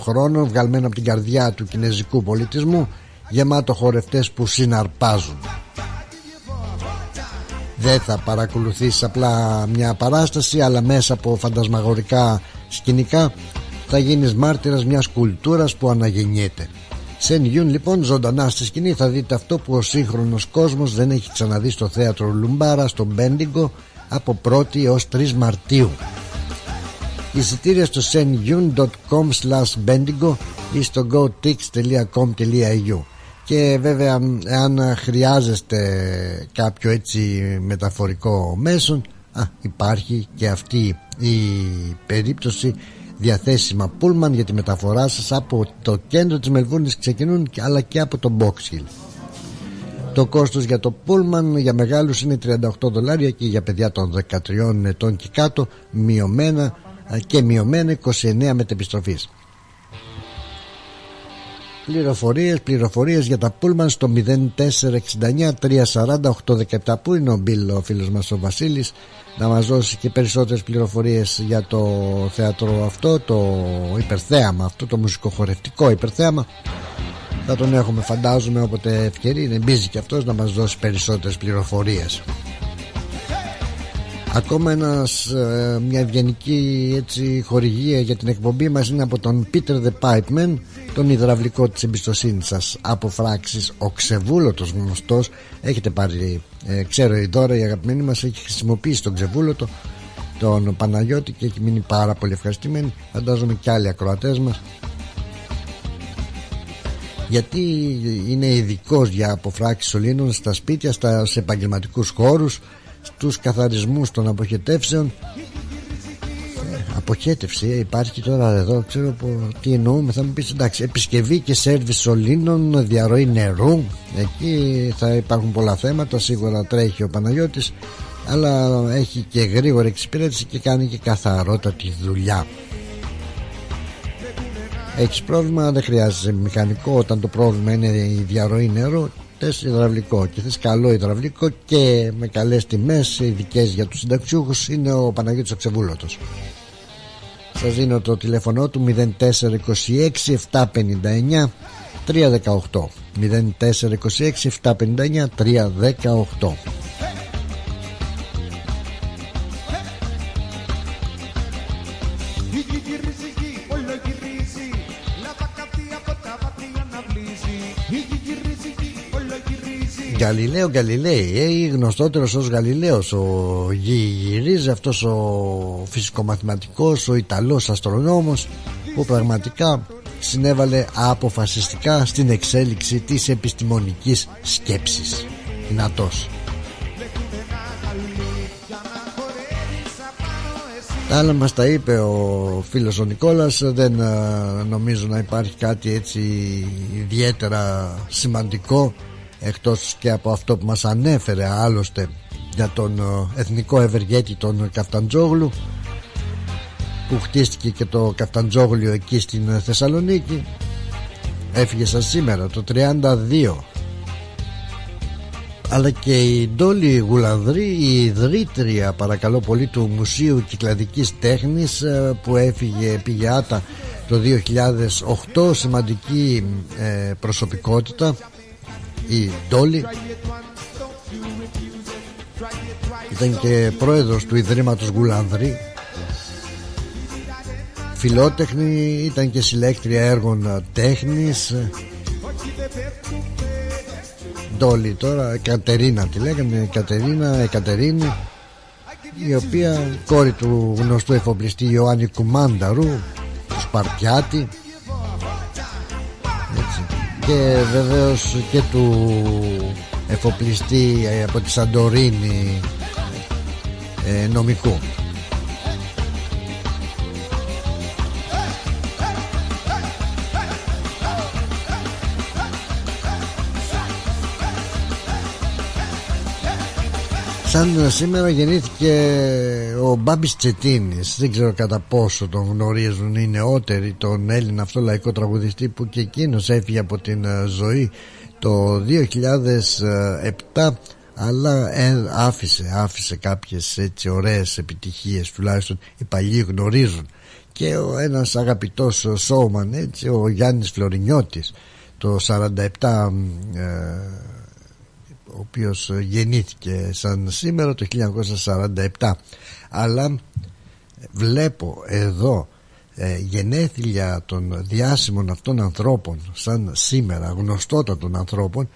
Speaker 1: χρόνων, βγαλμένο από την καρδιά του κινέζικου πολιτισμού, γεμάτο χορευτές που συναρπάζουν δεν θα παρακολουθείς απλά μια παράσταση αλλά μέσα από φαντασμαγορικά σκηνικά θα γίνεις μάρτυρας μιας κουλτούρας που αναγεννιέται. Σεν Γιούν λοιπόν ζωντανά στη σκηνή θα δείτε αυτό που ο σύγχρονος κόσμος δεν έχει ξαναδεί στο θέατρο Λουμπάρα στο Μπέντιγκο από 1η έως 3 Μαρτίου. Εισιτήρια στο senyun.com slash bendigo ή στο gotix.com.au και βέβαια αν χρειάζεστε κάποιο έτσι μεταφορικό μέσον α, υπάρχει και αυτή η περίπτωση διαθέσιμα πούλμαν για τη μεταφορά σας από το κέντρο της Μελβούρνης ξεκινούν αλλά και από το Box Hill. Το κόστος για το πούλμαν για μεγάλους είναι 38 δολάρια και για παιδιά των 13 ετών και κάτω μειωμένα και μειωμένα 29 μετεπιστροφής Πληροφορίες, πληροφορίες για τα πούλμαν στο 0469-340-817 Πού είναι ο Μπίλ ο φίλος μας ο Βασίλης Να μας δώσει και περισσότερες πληροφορίες για το θέατρο αυτό Το υπερθέαμα αυτό, το μουσικοχορευτικό υπερθέαμα. Θα τον έχουμε φαντάζομαι όποτε ευκαιρία Είναι. Μπίζει και αυτός να μας δώσει περισσότερες πληροφορίες. Ακόμα ένας, ε, μια ευγενική έτσι, χορηγία για την εκπομπή μας είναι από τον Peter the Pipeman τον υδραυλικό της εμπιστοσύνης σας. Από φράξεις ο ξεβούλωτος γνωστός έχετε πάρει ε, ξέρω η Δώρα η αγαπημένη μας έχει χρησιμοποιήσει τον ξεβούλωτο τον Παναγιώτη και έχει μείνει πάρα πολύ ευχαριστημένη. Φαντάζομαι και άλλοι ακροατές μας. Γιατί είναι ειδικός για αποφράξεις ολίνων στα σπίτια, στα, σε επαγγελματικούς χώρους στους καθαρισμούς των αποχετεύσεων αποχέτευση. Ε, υπάρχει τώρα εδώ ξέρω πω, τι εννοούμε. Θα μου πεις εντάξει επισκευή και σέρβις σωλήνων διαρροή νερού. Εκεί θα υπάρχουν πολλά θέματα σίγουρα τρέχει ο Παναγιώτης αλλά έχει και γρήγορη εξυπηρέτηση και κάνει και καθαρότατη δουλειά. Έχεις πρόβλημα δεν χρειάζεσαι μηχανικό. Όταν το πρόβλημα είναι η διαρροή νερού θες υδραυλικό. Και θες καλό υδραυλικό και με καλές τιμές ειδικές για τους συνταξιούχους είναι ο Παναγιώτης ο Ξεβούλωτος σας δίνω το τηλέφωνο του 0426 759 318 0426 759 318 Γαλιλαίο Γαλιλαίοι ε, γνωστότερος ως Γαλιλαίος. Ο γυρίζει αυτός ο φυσικομαθηματικός ο Ιταλός αστρονόμος που πραγματικά συνέβαλε αποφασιστικά στην εξέλιξη της επιστημονικής σκέψης. Δυνατός. Τα άλλα μας τα είπε ο φίλος ο Νικόλας. Δεν ε, νομίζω να υπάρχει κάτι έτσι ιδιαίτερα σημαντικό εκτός και από αυτό που μας ανέφερε άλλωστε για τον ε, εθνικό ευεργέτη τον Καφταντζόγλου που χτίστηκε και το καφταντζόγλιο εκεί στην Θεσσαλονίκη έφυγε σαν σήμερα το 32 αλλά και η Ντόλη Γουλανδρή η ιδρύτρια παρακαλώ πολύ του Μουσείου Κυκλαδικής Τέχνης ε, που έφυγε πήγε άτα το 2008 σημαντική ε, προσωπικότητα η Ντόλη ήταν και πρόεδρος του Ιδρύματος Γουλανδρή. Φιλότεχνη ήταν και συλλέκτρια έργων τέχνης. Ντόλη τώρα Κατερίνα τη λέγανε Κατερίνα Εκατερίνη η οποία κόρη του γνωστού εφοπλιστή Ιωάννη Κουμάνταρου του Σπαρτιάτη. έτσι. Και βεβαίως και του εφοπλιστή ε, από τη Σαντορίνη ε, νομικού σαν σήμερα γεννήθηκε ο Μπάμπης Τσετίνης. Δεν ξέρω κατά πόσο τον γνωρίζουν οι νεότεροι τον Έλληνα αυτό λαϊκό τραγουδιστή που και εκείνος έφυγε από την ε, ζωή το 2007 αλλά ε, άφησε, άφησε κάποιες έτσι ωραίες επιτυχίες τουλάχιστον οι παλιοί γνωρίζουν. Και ο ένας αγαπητός σώμαν έτσι ο Γιάννης Φλωρινιώτης το 47 ο οποίος γεννήθηκε σαν σήμερα το 1947 αλλά βλέπω εδώ ε, γενέθλια των διάσημων αυτών ανθρώπων σαν σήμερα γνωστότατων ανθρώπων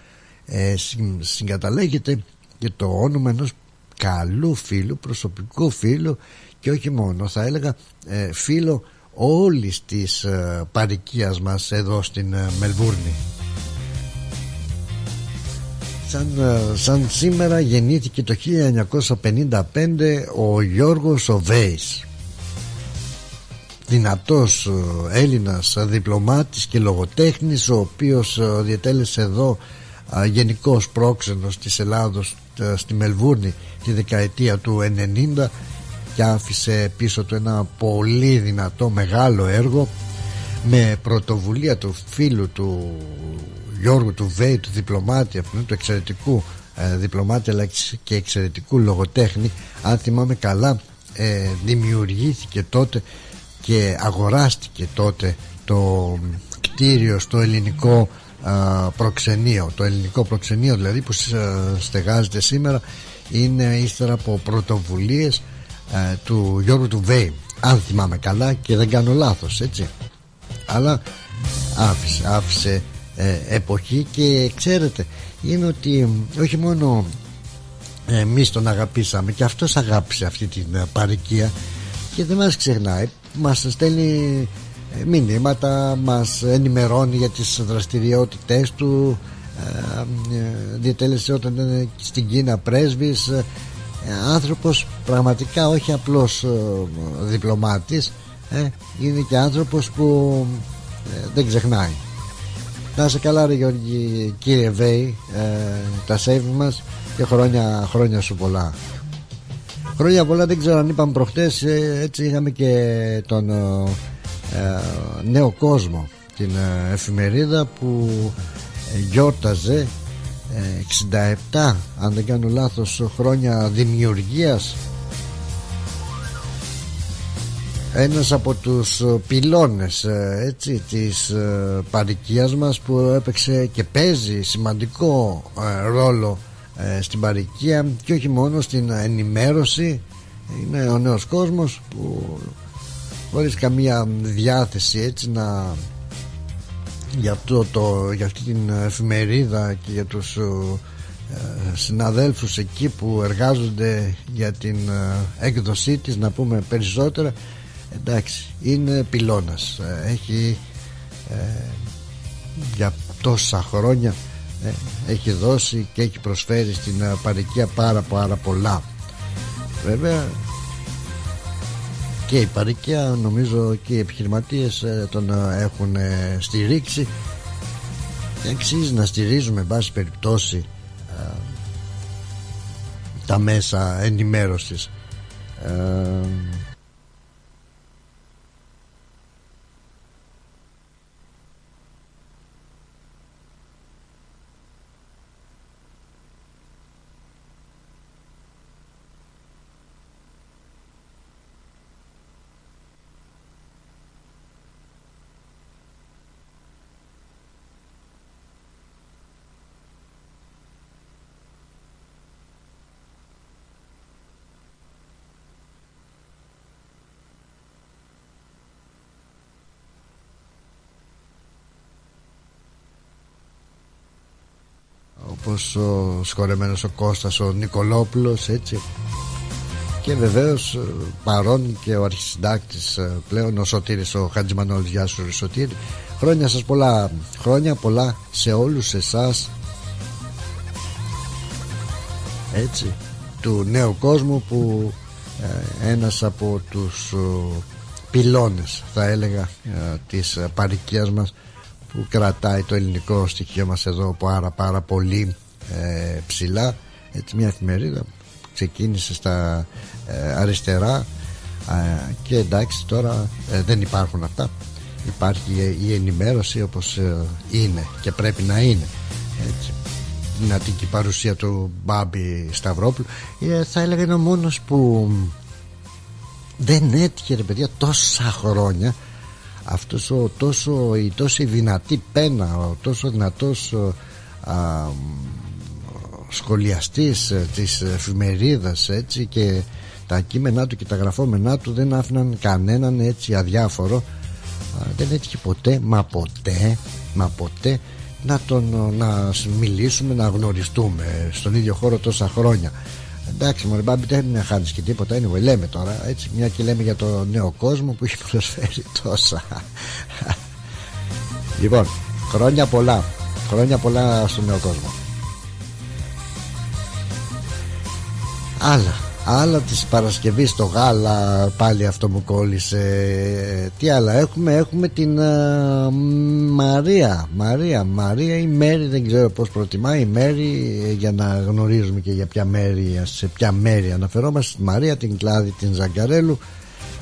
Speaker 1: ε, συγκαταλέγεται και το όνομα ενός καλού φίλου, προσωπικού φίλου και όχι μόνο θα έλεγα ε, φίλο όλης της ε, παρικίας μας εδώ στην ε, Μελβούρνη σαν, ε, σαν σήμερα γεννήθηκε το 1955 ο Γιώργος Οβέης. Δυνατός ε, Έλληνας διπλωμάτης και λογοτέχνης ο οποίος ε, διετέλεσε εδώ γενικός πρόξενος της Ελλάδος στη Μελβούρνη τη δεκαετία του 90 και άφησε πίσω του ένα πολύ δυνατό μεγάλο έργο με πρωτοβουλία του φίλου του Γιώργου του Βέη του διπλωμάτη αυτού του εξαιρετικού ε, διπλωμάτη αλλά και εξαιρετικού λογοτέχνη. Αν θυμάμαι καλά ε, δημιουργήθηκε τότε και αγοράστηκε τότε το κτίριο στο ελληνικό προξενείο. Το ελληνικό προξενείο δηλαδή που στεγάζεται σήμερα είναι ύστερα από πρωτοβουλίες ε, του Γιώργου του Βέη αν θυμάμαι καλά και δεν κάνω λάθος έτσι. Αλλά άφησε, άφησε ε, εποχή και ξέρετε είναι ότι όχι μόνο εμείς τον αγαπήσαμε και αυτός αγάπησε αυτή την ε, παρικία και δεν μας ξεχνάει μας στέλνει ε, μηνύματα μας ενημερώνει για τις δραστηριότητες του διατέλεσε όταν ήταν στην Κίνα πρέσβης άνθρωπος πραγματικά όχι απλώς διπλωμάτης είναι και άνθρωπος που δεν ξεχνάει να είσαι καλά ρε Γιώργη κύριε Βέη ε, Τα σέβη μας Και χρόνια, χρόνια σου πολλά. Χρόνια πολλά δεν ξέρω αν είπαμε προχτές ε, Έτσι είχαμε και τον ε, νέο κόσμο Την εφημερίδα που γιόρταζε 67 αν δεν κάνω λάθος χρόνια δημιουργίας ένας από τους ε, πυλώνες ε, έτσι, της ε, παρικίας μας που έπαιξε και παίζει σημαντικό ρόλο στην παρικία και όχι μόνο στην ενημέρωση. Είναι ο νέος κόσμος που χωρίς καμία διάθεση έτσι να για, αυτό το, για αυτή την εφημερίδα και για τους συναδέλφους εκεί που εργάζονται για την έκδοσή της να πούμε περισσότερα εντάξει είναι πυλώνας. Ε, έχει ε, για τόσα χρόνια ε, έχει δώσει και έχει προσφέρει στην ε, παρικία πάρα πάρα πολλά. Βέβαια και η παρικία νομίζω και οι επιχειρηματίες τον έχουν στηρίξει. Και αξίζει να στηρίζουμε εν πάση περιπτώσει τα μέσα ενημέρωσης όπως ο σκορεμένος ο Κώστας ο Νικολόπουλος έτσι. Και βεβαίως ε, παρόν και ο αρχισυντάκτης ε, πλέον ο Σωτήρης ο Χατζημανόλης Γεια σου Σωτήρη. Χρόνια σας πολλά. Χρόνια πολλά σε όλους εσάς. Έτσι του νέου κόσμου που ε, ένας από τους πυλώνες θα έλεγα της παρικίας μας που κρατάει το ελληνικό στοιχείο μας εδώ πάρα πάρα πολύ ψηλά. Έτσι μια εφημερίδα που ξεκίνησε στα αριστερά. Και εντάξει τώρα δεν υπάρχουν αυτά. Υπάρχει η ενημέρωση όπως ε, είναι και πρέπει να είναι. Έτσι. Δυνατή και η παρουσία του Μπάμπη Σταυρόπουλου. Ε, θα έλεγα είναι ο μόνος που δεν έτυχε ρε παιδιά τόσα χρόνια αυτός ο τόσο, η τόσο δυνατή πένα ο τόσο δυνατός α, σχολιαστής ε, της εφημερίδας έτσι και τα κείμενά του και τα γραφόμενά του δεν άφηναν κανέναν έτσι αδιάφορο. Δεν έτυχε ποτέ μα ποτέ μα ποτέ να τον να μιλήσουμε να γνωριστούμε στον ίδιο χώρο τόσα χρόνια. Εντάξει μωρέ μπάμπη δεν είναι χάνεις και τίποτα. Anyway λέμε τώρα έτσι μια και λέμε για το νέο κόσμο που έχει προσφέρει τόσα. Λοιπόν χρόνια πολλά. Χρόνια πολλά στον νέο κόσμο άλλα. Άλλα της Παρασκευής το γάλα Πάλι αυτό μου κόλλησε. Τι άλλα έχουμε Έχουμε την uh, Μαρία. Μαρία Μαρία η Μέρη δεν ξέρω πως προτιμά η Μέρη ε, Για να γνωρίζουμε και για ποια μέρη Σε ποια μέρη αναφερόμαστε. Στη Μαρία την Κλάδη την Ζαγκαρέλου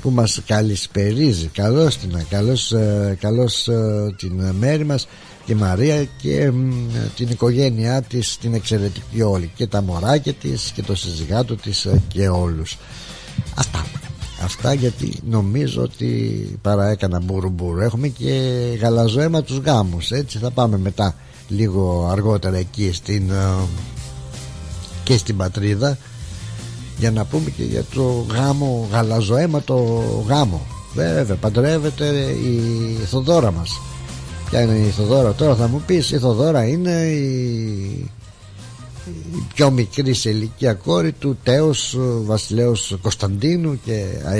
Speaker 1: Που μας καλησπερίζει. Καλώς την καλώς, uh, καλώς την Μέρη μας τη Μαρία και την οικογένειά της την εξαιρετική όλη. Και τα μωράκια της και το συζυγάτο της ε, και όλους. Αυτά αυτά γιατί νομίζω ότι παρά έκανα μπουρου έχουμε και γαλαζοέμα τους γάμους έτσι. Θα πάμε μετά λίγο αργότερα εκεί στην ε, και στην πατρίδα για να πούμε και για το γάμο γαλαζοέμα το γάμο. Βέβαια παντρεύεται η Θοδόρα μας Ποια είναι η Θοδόρα τώρα θα μου πεις Η Θοδόρα είναι η, η πιο μικρή σε ηλικία κόρη του Τέος Βασιλέως Κωνσταντίνου και α,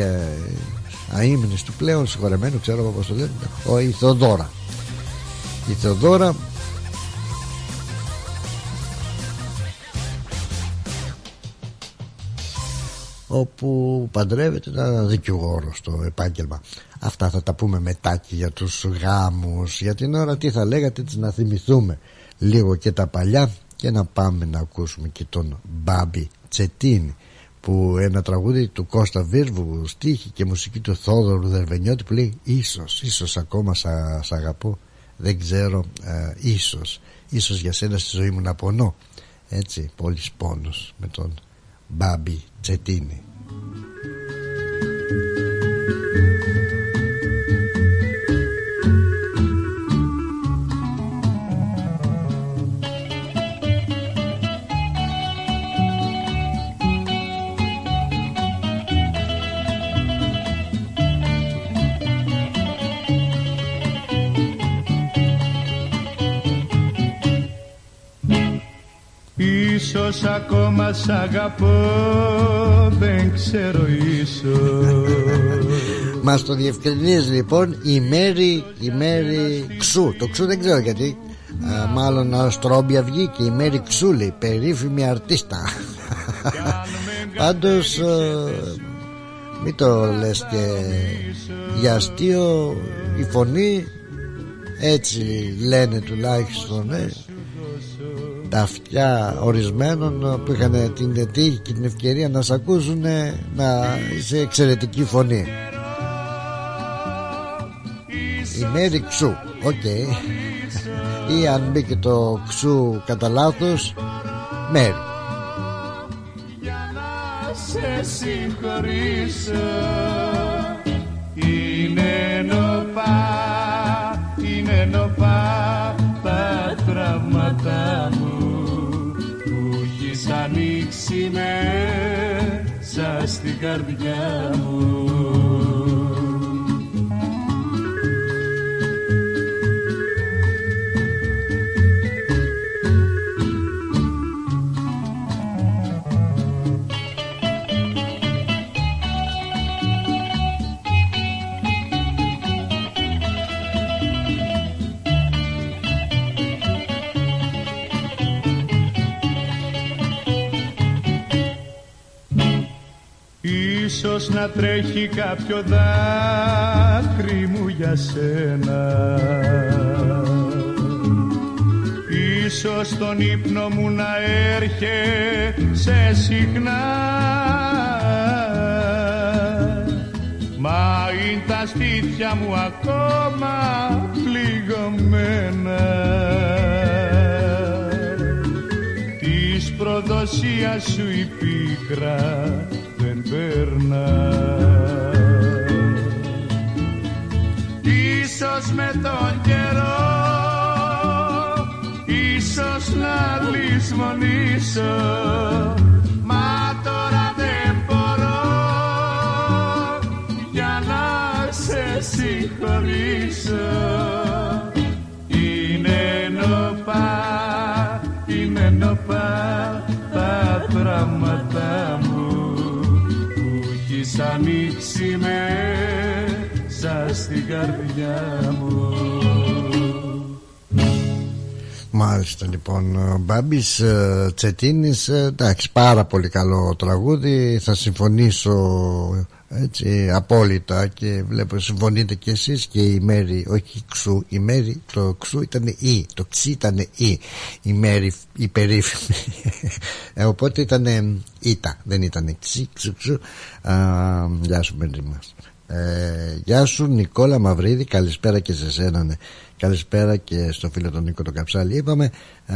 Speaker 1: αείμνης του πλέον συγχωρεμένου ξέρω πως το λένε. Ο, η Θοδόρα η Θοδόρα όπου παντρεύεται ένα δικηγόρο στο επάγγελμα. Αυτά θα τα πούμε μετά και για τους γάμους. Για την ώρα τι θα λέγατε έτσι να θυμηθούμε λίγο και τα παλιά και να πάμε να ακούσουμε και τον Μπάμπη Τσετίνη που ένα τραγούδι του Κώστα Βίρβου στίχη και μουσική του Θόδωρου Δερβενιώτη που λέει ίσως, ίσως ακόμα σ' αγαπώ δεν ξέρω ε, ίσως ίσως για σένα στη ζωή μου να πονώ έτσι πόλης πόνος με τον Μπάμπη Τσετίνη
Speaker 13: Ίσως ακόμα σ' αγαπώ δεν ξέρω ίσως.
Speaker 1: Μας το διευκρινίζει λοιπόν η Μέρη, η Μέρη Ξού. Το Ξού δεν ξέρω γιατί. Α, Μάλλον ο Στρόμπια βγήκε. Η Μέρη Ξού λέει περίφημη αρτίστα. Πάντως μην το λες και για αστείο η φωνή έτσι λένε τουλάχιστον ε, τα αυτιά ορισμένων που είχαν την τύχη και την ευκαιρία να σε ακούσουν να είσαι εξαιρετική φωνή. Η Μέρη Ξού οκ. Okay. ή αν μπήκε το Ξού κατά λάθος Μέρη.
Speaker 13: Για να σε συγχωρήσω είναι νοπά είναι νοπά τα τραύματα μου μέσα στην καρδιά μου να τρέχει κάποιο δάκρυ μου για σένα. Ίσως στον ύπνο μου να έρχεσαι συχνά. Μα είναι τα στήθια μου ακόμα πληγωμένα. Της προδοσίας σου η πίκρα δεν περνά Ίσως με τον καιρό Ίσως να λησμονήσω. Μα τώρα δεν μπορώ Για να σε συγχωρήσω. Είναι νοπά, είναι νοπά Τα πράγματα μου. Που έχεις ανοίξει μέσα στην καρδιά μου.
Speaker 1: Μάλιστα λοιπόν ο Μπάμπης ε, Τσετίνης ε, εντάξει πάρα πολύ καλό τραγούδι. Θα συμφωνήσω έτσι απόλυτα και βλέπω συμφωνείτε και εσείς και η Μέρη όχι ξου η Μέρη το ξου ήταν η το ξι ήταν η η Μέρη η περίφημη. Ε, οπότε ήταν ήτα δεν ήταν ξι ξου ξου Α, γεια σου Μέρη μας. Ε, γεια σου Νικόλα Μαυρίδη καλησπέρα και σε σένα ναι. Καλησπέρα και στο φίλο τον Νίκο τον Καψάλη. Είπαμε ε,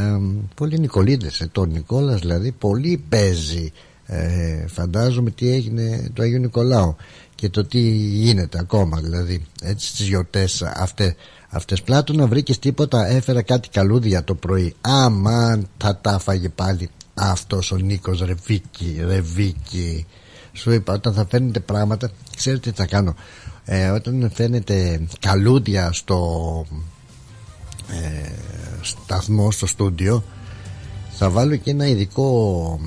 Speaker 1: πολλοί Νικολίδες ε, Τον Νικόλας δηλαδή πολύ παίζει ε, Φαντάζομαι τι έγινε το Αγίου Νικολάου Και το τι γίνεται ακόμα δηλαδή Έτσι στις γιορτές αυτές Αυτές. Πλάτωνα βρήκες τίποτα Έφερα κάτι καλούδια το πρωί. Αμάν θα τα φάγε πάλι Αυτός ο Νίκος Ρεβίκη Ρεβίκη Σου είπα όταν θα φαίνεται πράγματα Ξέρετε τι θα κάνω. Ε, Όταν φαίνεται καλούδια στο ε, σταθμό στο στούντιο θα βάλω και ένα ειδικό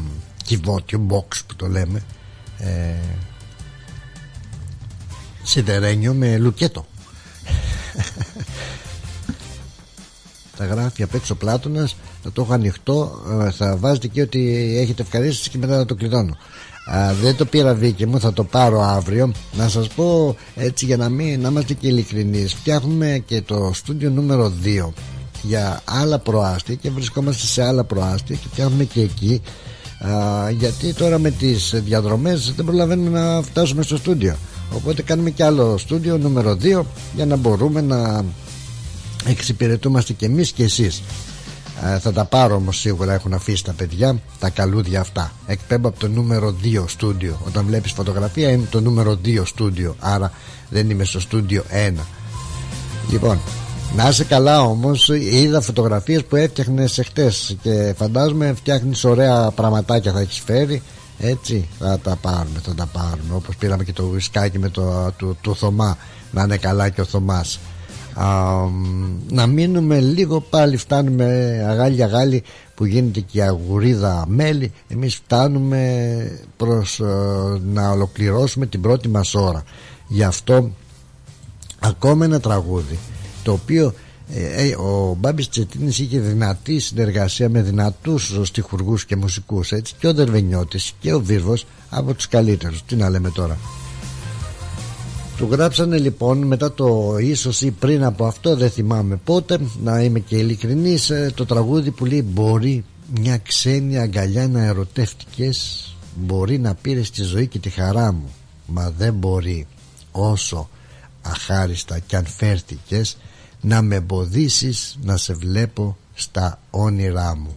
Speaker 1: κυβότιο box που το λέμε ε, σιδερένιο με λουκέτο. Θα γράφει απ' έξω Πλάτωνας θα το έχω ανοιχτό ε, θα βάζετε και ότι έχετε ευχαρίστηση και μετά θα το κλειδώνω. Α, δεν το πήρα δίκαιο μου θα το πάρω αύριο. Να σας πω έτσι για να μην να είμαστε και ειλικρινείς φτιάχνουμε και το στούντιο νούμερο 2 για άλλα προάστια και βρισκόμαστε σε άλλα προάστια και φτιάχνουμε και εκεί α, γιατί τώρα με τις διαδρομές δεν προλαβαίνουμε να φτάσουμε στο στούντιο. Οπότε κάνουμε και άλλο στούντιο νούμερο 2 για να μπορούμε να εξυπηρετούμαστε και εμείς και εσείς. Ε, θα τα πάρω όμως σίγουρα έχουν αφήσει τα παιδιά τα καλούδια αυτά. Εκπέμπω από το νούμερο 2 στούντιο. Όταν βλέπεις φωτογραφία είναι το νούμερο 2 στούντιο. Άρα δεν είμαι στο στούντιο 1 λοιπόν να είσαι καλά όμως. Είδα φωτογραφίες που έφτιαχνες εχθές και φαντάζομαι φτιάχνεις ωραία πραγματάκια θα έχεις φέρει. Έτσι θα τα πάρουμε θα τα πάρουμε. Όπως πήραμε και το ουισκάκι με το, του, του Θωμά. Να είναι καλά και ο Θωμάς. Να μείνουμε λίγο πάλι φτάνουμε αγάλι αγάλι που γίνεται και η αγουρίδα μέλη εμείς φτάνουμε προς ε, να ολοκληρώσουμε την πρώτη μας ώρα. Γι' αυτό ακόμα ένα τραγούδι το οποίο ε, ε, ο Μπάμπης Τσετίνης είχε δυνατή συνεργασία με δυνατούς στιχουργούς και μουσικούς έτσι και ο Δερβενιώτης και ο Βίρβος από τους καλύτερους. Τι να λέμε τώρα. Του γράψανε λοιπόν μετά το ίσως ή πριν από αυτό δεν θυμάμαι πότε να είμαι και ειλικρινής ε, το τραγούδι που λέει μπορεί μια ξένη αγκαλιά να ερωτεύτηκες μπορεί να πήρες τη ζωή και τη χαρά μου μα δεν μπορεί όσο αχάριστα κι αν φέρθηκες να με εμποδίσεις να σε βλέπω στα όνειρά μου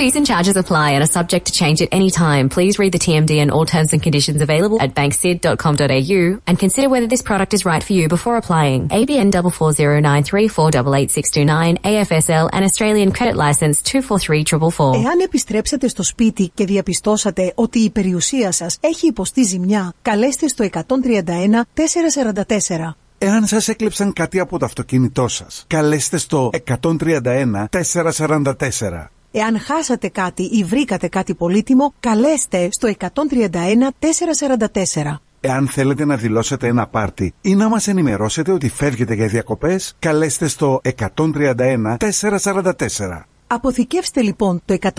Speaker 14: Fees and charges apply and are subject to change at any time. Please read the TMD and all terms and conditions available at banksid.com.au and consider whether this product is right for you before applying. ABN 44093488629 AFSL and Australian Credit License 243444.
Speaker 15: Εάν επιστρέψετε στο σπίτι και διαπιστώσατε ότι η περιουσία σας έχει υποστεί ζημιά, καλέστε στο 131 444.
Speaker 16: Εάν σας έκλεψαν κάτι από το αυτοκίνητό σας, καλέστε στο 131 444.
Speaker 15: Εάν χάσατε κάτι ή βρήκατε κάτι πολύτιμο, καλέστε στο 131 444.
Speaker 16: Εάν θέλετε να δηλώσετε ένα πάρτι ή να μας ενημερώσετε ότι φεύγετε για διακοπές, καλέστε στο 131 444.
Speaker 15: Αποθηκεύστε λοιπόν το 131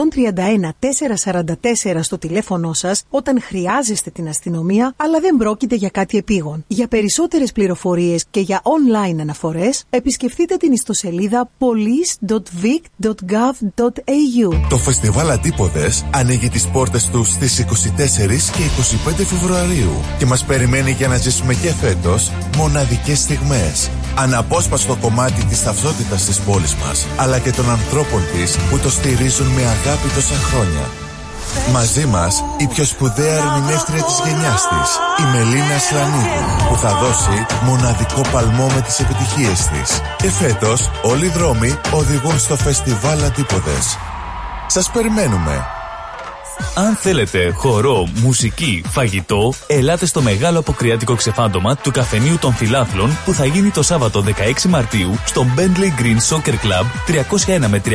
Speaker 15: 444 στο τηλέφωνό σας όταν χρειάζεστε την αστυνομία αλλά δεν πρόκειται για κάτι επίγον. Για περισσότερες πληροφορίες και για online αναφορές επισκεφτείτε την ιστοσελίδα police.vic.gov.au
Speaker 3: Το φεστιβάλ Αντίποδες ανοίγει τις πόρτες του στις 24 και 25 Φεβρουαρίου και μας περιμένει για να ζήσουμε και φέτος μοναδικές στιγμές. Αναπόσπαστο κομμάτι της ταυτότητας της πόλης μας, αλλά και των ανθρώπων της που το στηρίζουν με αγάπη τόσα χρόνια. Μαζί μας η πιο σπουδαία ερμηνεύτρια της γενιάς της, η Μελίνα Σλανίδου, που θα δώσει μοναδικό παλμό με τις επιτυχίες της. Και φέτος όλοι οι δρόμοι οδηγούν στο φεστιβάλ Αντίποδες. Σας περιμένουμε.
Speaker 7: Αν θέλετε χορό, μουσική, φαγητό, ελάτε στο μεγάλο αποκριάτικο ξεφάντωμα του καφενείου των φιλάθλων που θα γίνει το Σάββατο 16 Μαρτίου στο Bentley Green Soccer Club 301 με 307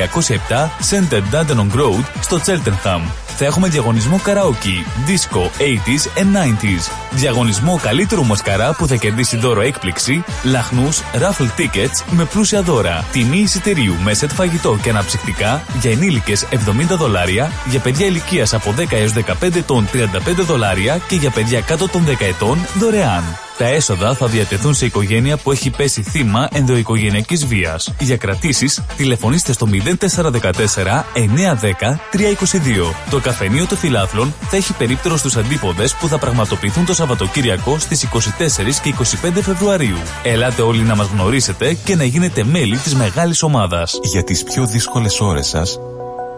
Speaker 7: Center Dandenong Road στο Cheltenham. Θα έχουμε διαγωνισμό καραόκι, disco, 80s and 90s. Διαγωνισμό καλύτερου μασκαρά που θα κερδίσει δώρο έκπληξη, λαχνούς, raffle tickets με πλούσια δώρα. Τιμή εισιτηρίου με σετ φαγητό και αναψυκτικά για ενήλικες 70 δολάρια, για παιδιά ηλικίας από 10 έως 15 ετών 35 δολάρια και για παιδιά κάτω των 10 ετών δωρεάν. Τα έσοδα θα διατεθούν σε οικογένεια που έχει πέσει θύμα ενδοοικογενειακής βίας. Για κρατήσεις, τηλεφωνήστε στο 0414 910 322. Το καφενείο των φιλάθλων θα έχει περίπτερο στους αντίποδες που θα πραγματοποιηθούν το Σαββατοκύριακο στις 24 και 25 Φεβρουαρίου. Ελάτε όλοι να μας γνωρίσετε και να γίνετε μέλη της μεγάλης ομάδας.
Speaker 17: Για τις πιο δύσκολες ώρες σας,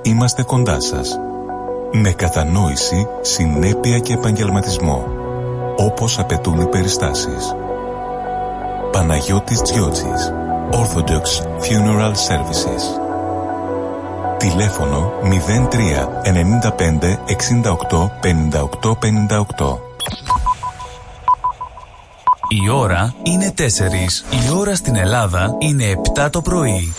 Speaker 17: είμαστε κοντά σας. Με κατανόηση, συνέπεια και επαγγελματισμό. Όπως απαιτούν οι περιστάσεις. Παναγιώτης Τζιότσης. Orthodox Funeral Services. Τηλέφωνο 03 95 68 58 58.
Speaker 5: Η ώρα είναι 4. Η ώρα στην Ελλάδα είναι 7 το πρωί.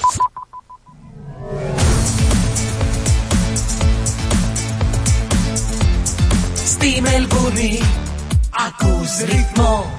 Speaker 18: Στη Μελβούνι ακούς ρυθμό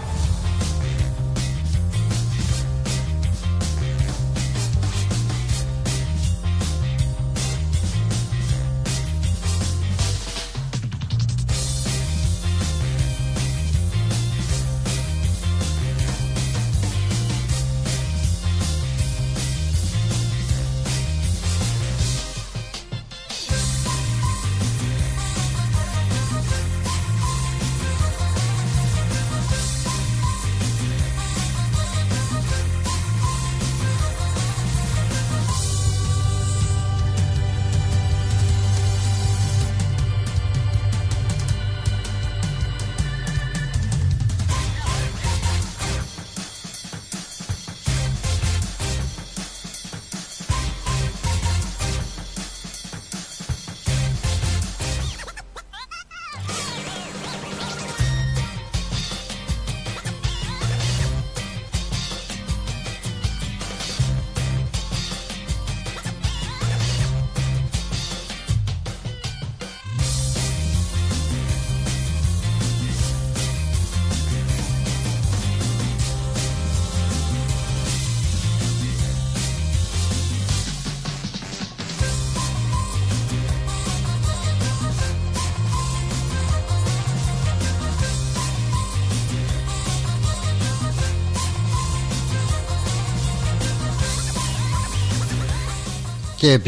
Speaker 1: και,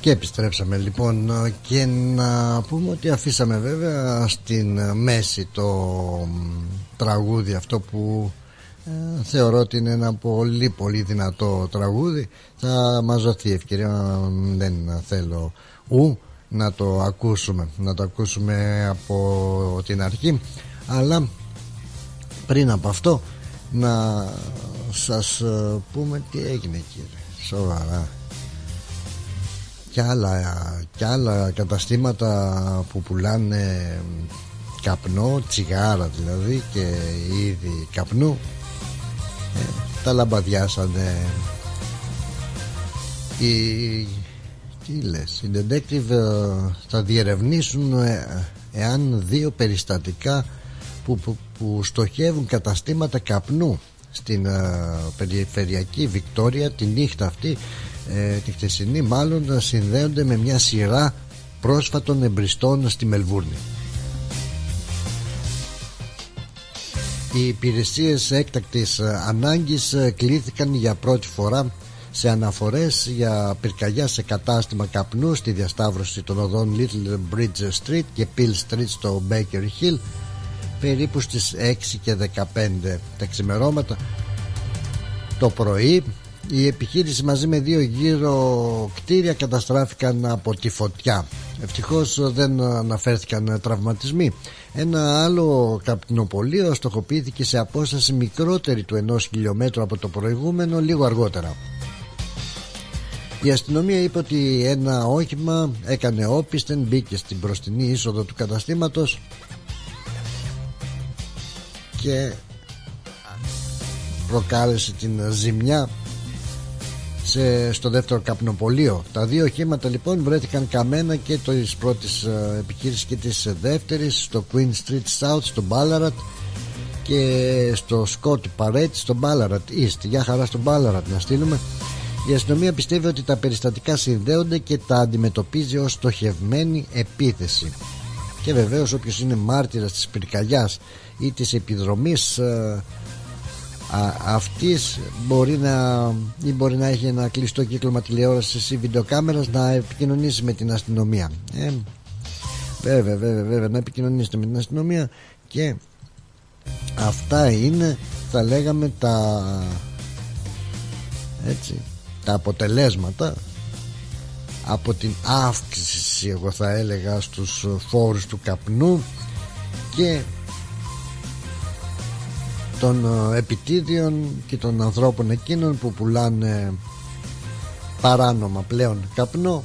Speaker 1: και επιστρέψαμε λοιπόν και να πούμε ότι αφήσαμε βέβαια στην μέση το τραγούδι αυτό που ε, θεωρώ ότι είναι ένα πολύ πολύ δυνατό τραγούδι. Θα μας δοθεί ευκαιρία δεν θέλω ου να το ακούσουμε να το ακούσουμε από την αρχή. Αλλά πριν από αυτό να σας ε, πούμε τι έγινε κύριε. Σοβαρά και άλλα, και άλλα καταστήματα που πουλάνε καπνό, τσιγάρα δηλαδή και είδη καπνού ε, τα λαμπαδιάσανε. Οι τι λες οι detective ε, θα διερευνήσουν ε, εάν δύο περιστατικά που, που, που στοχεύουν καταστήματα καπνού στην περιφερειακή Βικτόρια τη νύχτα αυτή ε, τη χτεσινή μάλλον συνδέονται με μια σειρά πρόσφατων εμπριστών στη Μελβούρνη. Οι υπηρεσίες έκτακτης ανάγκης κλήθηκαν για πρώτη φορά σε αναφορές για πυρκαγιά σε κατάστημα καπνού στη διασταύρωση των οδών Little Bridge Street και Peel Street στο Baker Hill περίπου στις 6 και 15 τα ξημερώματα. Το πρωί η επιχείρηση μαζί με δύο γύρω κτίρια καταστράφηκαν από τη φωτιά. Ευτυχώς δεν αναφέρθηκαν τραυματισμοί. Ένα άλλο καπνοπολείο στοχοποιήθηκε σε απόσταση μικρότερη του ενός χιλιόμετρου από το προηγούμενο λίγο αργότερα. Η αστυνομία είπε ότι ένα όχημα έκανε όπιστεν μπήκε στην μπροστινή είσοδο του καταστήματος. Και προκάλεσε την ζημιά σε, στο δεύτερο καπνοπολείο. Τα δύο οχήματα λοιπόν βρέθηκαν καμένα και το της πρώτης ε, επιχείρησης και της δεύτερης στο Queen Street South στο Ballarat και στο Scott Parade στο Ballarat East. Για χαρά στο Ballarat να στείλουμε. Η αστυνομία πιστεύει ότι τα περιστατικά συνδέονται και τα αντιμετωπίζει ως στοχευμένη επίθεση. Και βεβαίως όποιος είναι μάρτυρας της πυρκαγιάς ή της επιδρομής ε, αυτής μπορεί να, ή μπορεί να έχει ένα κλειστό κύκλωμα τηλεόρασης ή βιντεοκάμερας να επικοινωνήσει με την αστυνομία. Ε, βέβαια βέβαια βέβαια να επικοινωνήσετε με την αστυνομία και αυτά είναι θα λέγαμε τα έτσι τα αποτελέσματα από την αύξηση εγώ θα έλεγα στους φόρους του καπνού και των ε, επιτίδιων και των ανθρώπων εκείνων που πουλάνε παράνομα πλέον καπνό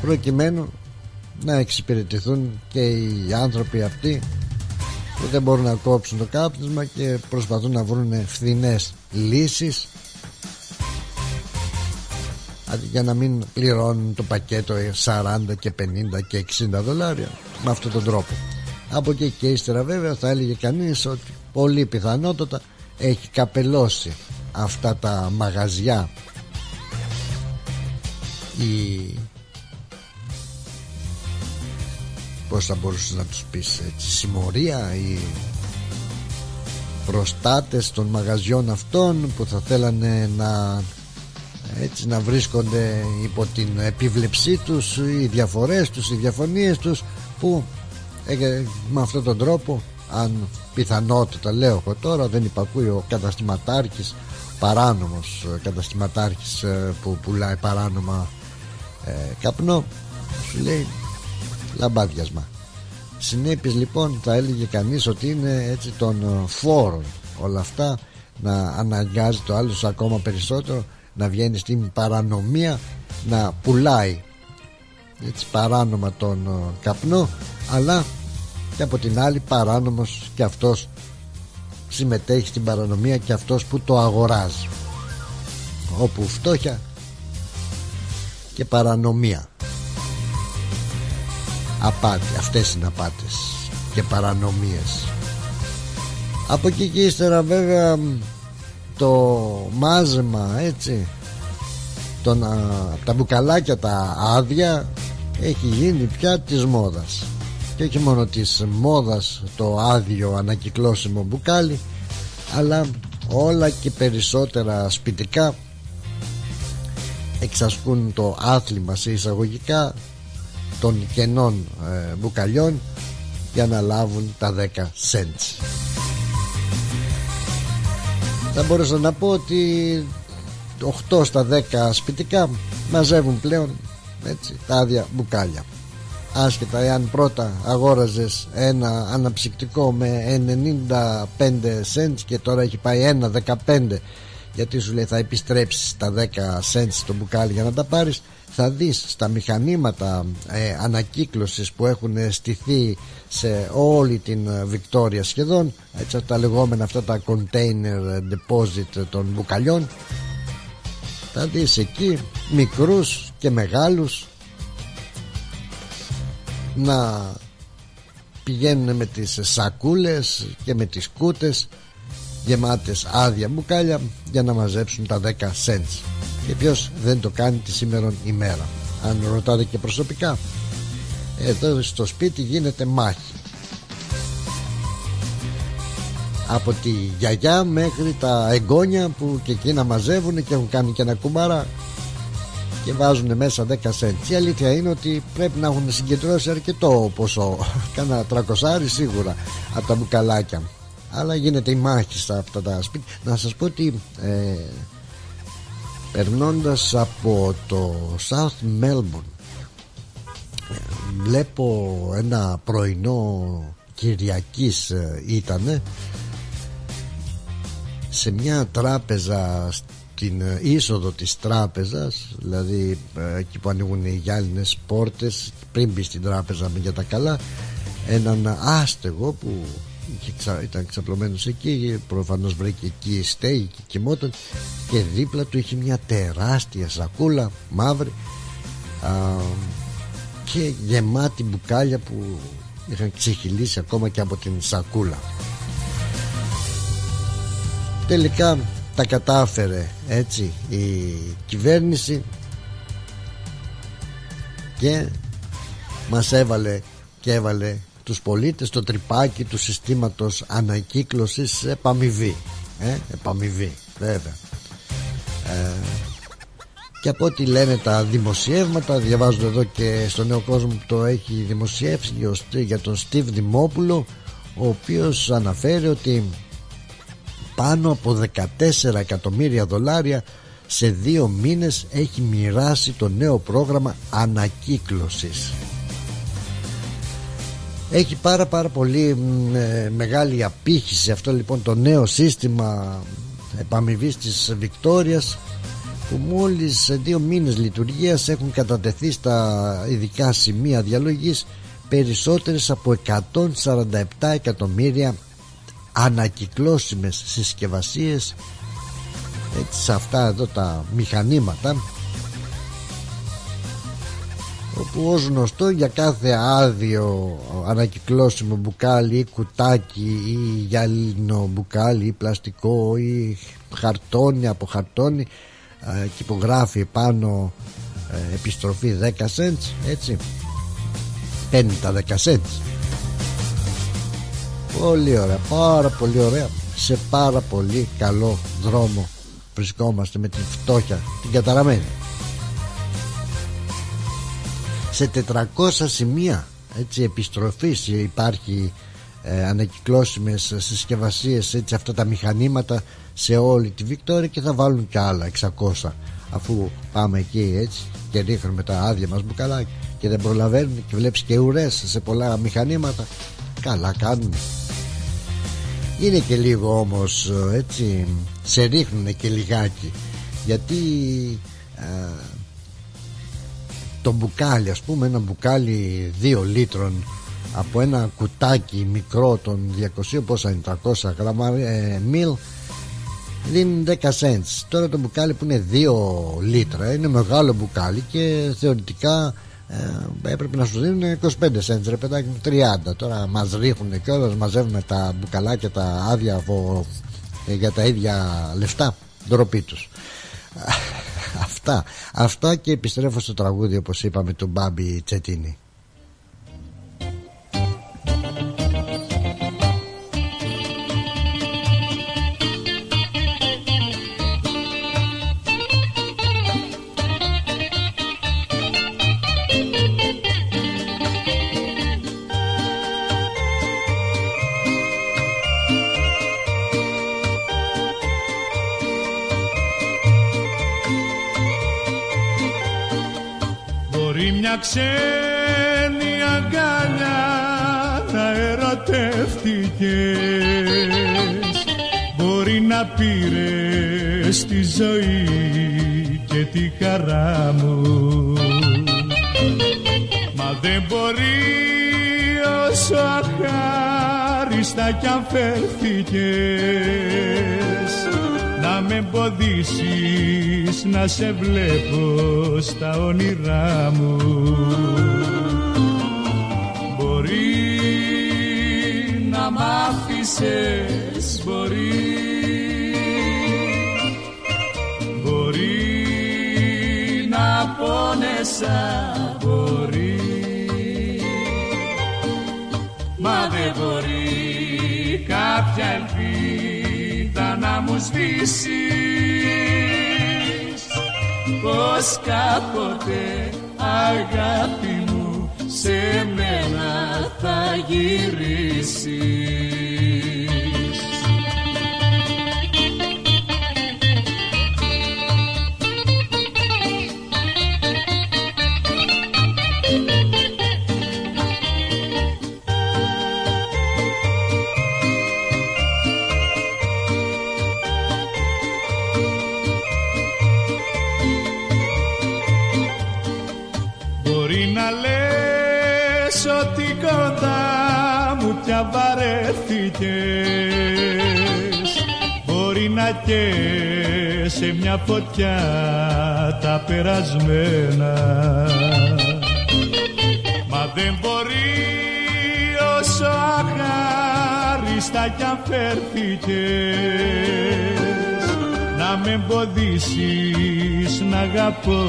Speaker 1: προκειμένου να εξυπηρετηθούν και οι άνθρωποι αυτοί που δεν μπορούν να κόψουν το κάπνισμα και προσπαθούν να βρουν φθηνές λύσεις. Για να μην πληρώνουν το πακέτο 40 και 50 και 60 δολάρια με αυτόν τον τρόπο από εκεί και ύστερα βέβαια θα έλεγε κανείς ότι πολύ πιθανότατα έχει καπελώσει αυτά τα μαγαζιά. Η πως θα μπορούσες να τους πεις έτσι συμμορία ή προστάτες των μαγαζιών αυτών που θα θέλανε να έτσι να βρίσκονται υπό την επίβλεψή τους οι διαφορές τους, οι διαφωνίες τους που ε, με αυτόν τον τρόπο αν πιθανότητα λέω εγώ τώρα δεν υπακούει ο καταστηματάρχης παράνομος ε, καταστηματάρχης ε, που πουλάει παράνομα ε, καπνό σου λέει λαμπάδιασμα. Συνέπειες λοιπόν θα έλεγε κανείς ότι είναι έτσι των φόρων όλα αυτά να αναγκάζει το άλλο ακόμα περισσότερο να βγαίνει στην παρανομία να πουλάει έτσι παράνομα τον καπνό αλλά και από την άλλη παράνομος και αυτός συμμετέχει στην παρανομία και αυτός που το αγοράζει. Όπου φτώχεια και παρανομία. Απάτη αυτές είναι απάτες και παρανομίες. Από εκεί και ύστερα βέβαια το μάζεμα έτσι τον, τα μπουκαλάκια τα άδεια έχει γίνει πια της μόδας και όχι μόνο της μόδας το άδειο ανακυκλώσιμο μπουκάλι αλλά όλα και περισσότερα σπιτικά εξασκούν το άθλημα σε εισαγωγικά των κενών ε, μπουκαλιών για να λάβουν τα 10 cents. Θα μπορούσα να πω ότι 8 στα 10 σπιτικά μαζεύουν πλέον έτσι, τα άδεια μπουκάλια άσχετα εάν πρώτα αγόραζες ένα αναψυκτικό με 95 cents και τώρα έχει πάει 1,15 γιατί σου λέει θα επιστρέψεις τα 10 cents στο μπουκάλι για να τα πάρεις θα δεις στα μηχανήματα ε, ανακύκλωσης που έχουν στηθεί σε όλη την Βικτόρια σχεδόν έτσι τα λεγόμενα αυτά τα container deposit των μπουκαλιών. Θα δεις εκεί μικρούς και μεγάλους να πηγαίνουν με τις σακούλες και με τις κούτες γεμάτες άδεια μπουκάλια για να μαζέψουν τα 10 cents. Και ποιος δεν το κάνει τη σήμερον ημέρα. Αν ρωτάτε και προσωπικά εδώ στο σπίτι γίνεται μάχη. Από τη γιαγιά μέχρι τα εγγόνια που και εκεί να μαζεύουν και έχουν κάνει και ένα κουμπάρα και βάζουν μέσα 10 cents. Η αλήθεια είναι ότι πρέπει να έχουν συγκεντρώσει αρκετό ποσό. Κάνα τρακοσάρι σίγουρα από τα μπουκαλάκια. Αλλά γίνεται η μάχη στα αυτά τα σπίτια. Να σας πω ότι ε, περνώντας από το South Melbourne βλέπω ένα πρωινό Κυριακής ε, ήτανε σε μια τράπεζα στην ε, είσοδο της τράπεζας δηλαδή ε, εκεί που ανοίγουν οι γυάλινες πόρτες πριν μπει στην τράπεζα για τα καλά έναν άστεγο που ήταν ξαπλωμένος εκεί προφανώς βρήκε εκεί στέγη και κοιμόταν και δίπλα του είχε μια τεράστια σακούλα μαύρη α, και γεμάτη μπουκάλια που είχαν ξεχυλήσει ακόμα και από την σακούλα. Τελικά τα κατάφερε έτσι η κυβέρνηση και μας έβαλε και έβαλε τους πολίτες το τρυπάκι του συστήματος ανακύκλωσης επαμοιβή ε, επαμοιβή βέβαια. Ε, και από ό,τι λένε τα δημοσιεύματα διαβάζω εδώ και στο νέο κόσμο που το έχει δημοσιεύσει για τον Στίβ Δημόπουλο ο οποίος αναφέρει ότι πάνω από 14 εκατομμύρια δολάρια σε δύο μήνες έχει μοιράσει το νέο πρόγραμμα ανακύκλωσης. Έχει πάρα πάρα πολύ ε, μεγάλη απήχηση αυτό λοιπόν το νέο σύστημα επαμοιβής της Βικτόριας που μόλις σε δύο μήνες λειτουργίας έχουν κατατεθεί στα ειδικά σημεία διαλογής περισσότερες από 147 εκατομμύρια ανακυκλώσιμες συσκευασίες έτσι σε αυτά εδώ τα μηχανήματα όπου ως γνωστό για κάθε άδειο ανακυκλώσιμο μπουκάλι ή κουτάκι ή γυαλίνο μπουκάλι ή πλαστικό ή χαρτόνι από χαρτόνι και υπογράφει πάνω ε, επιστροφή 10 cents έτσι παίρνει τα 10 cents πολύ ωραία πάρα πολύ ωραία. Σε πάρα πολύ καλό δρόμο βρισκόμαστε με την φτώχεια την καταραμένη. Σε 400 σημεία έτσι επιστροφής υπάρχει ε, ανακυκλώσιμες συσκευασίες έτσι αυτά τα μηχανήματα σε όλη τη Βικτόρια και θα βάλουν και άλλα 600 αφού πάμε εκεί έτσι και ρίχνουμε τα άδεια μας μπουκαλάκια και δεν προλαβαίνουν και βλέπεις και ουρές σε πολλά μηχανήματα. Καλά κάνουν είναι και λίγο όμως έτσι σε ρίχνουν και λιγάκι. Γιατί ε, το μπουκάλι ας πούμε ένα μπουκάλι 2 λίτρων από ένα κουτάκι μικρό των 200 πόσα είναι 300 γραμμά ε, μιλ δίνουν 10 cents. Τώρα το μπουκάλι που είναι 2 λίτρα είναι μεγάλο μπουκάλι και θεωρητικά ε, έπρεπε να σου δίνουν 25 cents ρε παιδάκι 30 τώρα μας ρίχνουν και όλες μαζεύουμε τα μπουκαλάκια τα άδεια ε, για τα ίδια λεφτά ντροπή τους. Αυτά. Αυτά και επιστρέφω στο τραγούδι όπως είπαμε του Μπάμπη Τσετίνη
Speaker 13: μια ξένη αγκαλιά να ερωτεύτηκες. Μπορεί να πήρες τη ζωή και τη χαρά μου. Μα δεν μπορεί όσο αχάριστα κι αν να με εμποδίσεις να σε βλέπω στα όνειρά μου. Μπορεί να μ' άφησες, μπορεί. Μπορεί να πόνεσα, μπορεί. Μα δεν μπορεί κάποια ελπίδα να μου σβήσεις. Πως κάποτε αγάπη μου σε μένα θα γυρίσεις και σε μια φωτιά τα περασμένα. Μα δεν μπορεί όσο αχάριστα κι αν να με εμποδίσεις να αγαπώ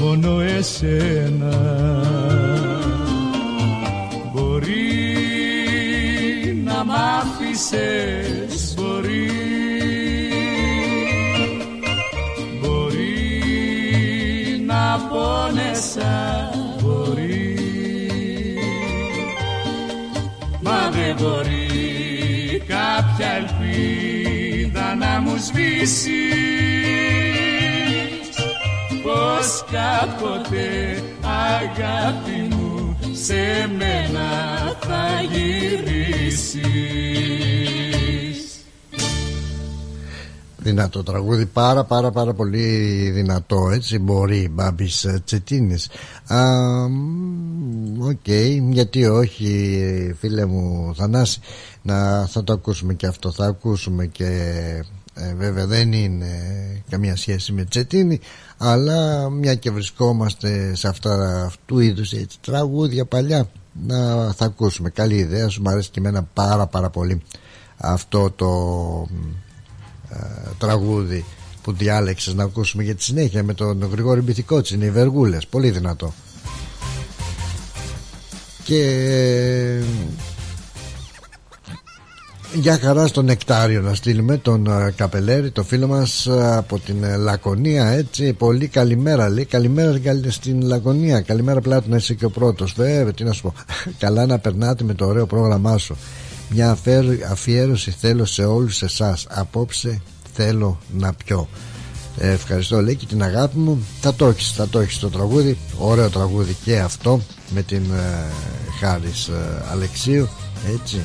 Speaker 13: μόνο εσένα. Μ' άφησες πόνεσα. Μπορεί. Μα δεν μπορεί κάποια ελπίδα να μου σβήσεις. Πως κάποτε αγάπη μου σε μένα θα γυρίσεις
Speaker 1: Δυνατό τραγούδι, πάρα πάρα πάρα πολύ δυνατό έτσι μπορεί Μπάμπης Τσετίνης OK, okay, γιατί όχι φίλε μου Θανάση να, θα το ακούσουμε και αυτό θα ακούσουμε και ε, βέβαια δεν είναι καμία σχέση με Τσετίνη αλλά μια και βρισκόμαστε σε αυτά αυτού είδους έτσι, τραγούδια παλιά να θα ακούσουμε. Καλή ιδέα σου μου αρέσει και εμένα πάρα πάρα πολύ αυτό το ε, τραγούδι που διάλεξες να ακούσουμε για τη συνέχεια με τον Γρηγόρη Μπιθικότσι είναι οι Βεργούλες πολύ δυνατό. Και για χαρά στο Νεκτάριο να στείλουμε τον uh, Καπελέρη, το φίλο μας uh, από την uh, Λακωνία έτσι, πολύ καλημέρα λέει, καλημέρα στην Λακωνία, καλημέρα Πλάτωνα είσαι και ο πρώτος, βέβαια τι να σου πω. Καλά να περνάτε με το ωραίο πρόγραμμά σου μια αφιέρωση θέλω σε όλους εσάς. Απόψε θέλω να πιω. Ε, ευχαριστώ λέει και την αγάπη μου. Θα το έχεις, θα το έχεις το τραγούδι. Ωραίο τραγούδι και αυτό με την uh, Χάρης Αλεξίου. Έτσι.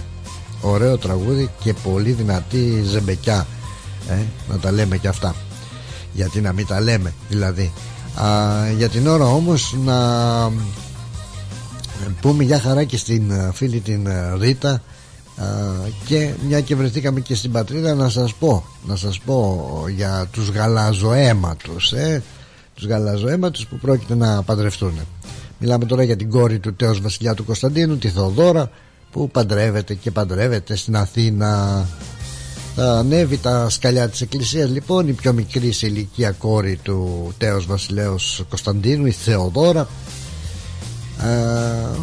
Speaker 1: Ωραίο τραγούδι και πολύ δυνατή ζεμπεκιά ε, να τα λέμε και αυτά. Γιατί να μην τα λέμε δηλαδή. Α, για την ώρα όμως να πούμε για χαρά και στην ε, φίλη την ε, Ρίτα. α, και μια και βρεθήκαμε και στην πατρίδα να σας πω να σας πω για τους γαλαζοαίματους ε, τους γαλαζοαίματους που πρόκειται να παντρευτούν. Μιλάμε τώρα για την κόρη του τέος βασιλιά του Κωνσταντίνου τη Θοδώρα που παντρεύεται και παντρεύεται στην Αθήνα. Θα ανέβει τα σκαλιά της εκκλησίας λοιπόν η πιο μικρή σε ηλικία κόρη του τέος βασιλέως Κωνσταντίνου η Θεοδόρα ε,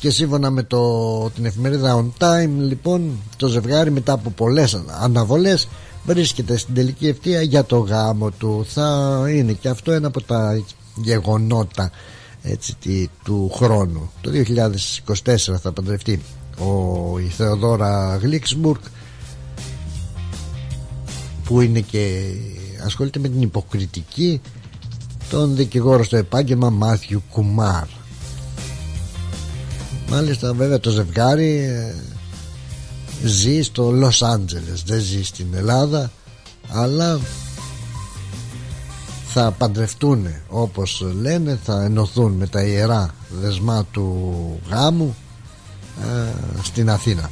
Speaker 1: και σύμφωνα με το, την εφημερίδα On Time λοιπόν το ζευγάρι μετά από πολλές αναβολές βρίσκεται στην τελική ευθεία για το γάμο του. Θα είναι και αυτό ένα από τα γεγονότα έτσι, του χρόνου. Το 2024 θα παντρευτεί ο, η Θεοδόρα Γλίξμπουργκ που είναι και ασχολείται με την υποκριτική τον δικηγόρο στο επάγγελμα Μάθιου Κουμάρ μάλιστα βέβαια το ζευγάρι ε, ζει στο Λος Άντζελες. Δεν ζει στην Ελλάδα αλλά θα παντρευτούν όπως λένε θα ενωθούν με τα ιερά δεσμά του γάμου ε, στην Αθήνα.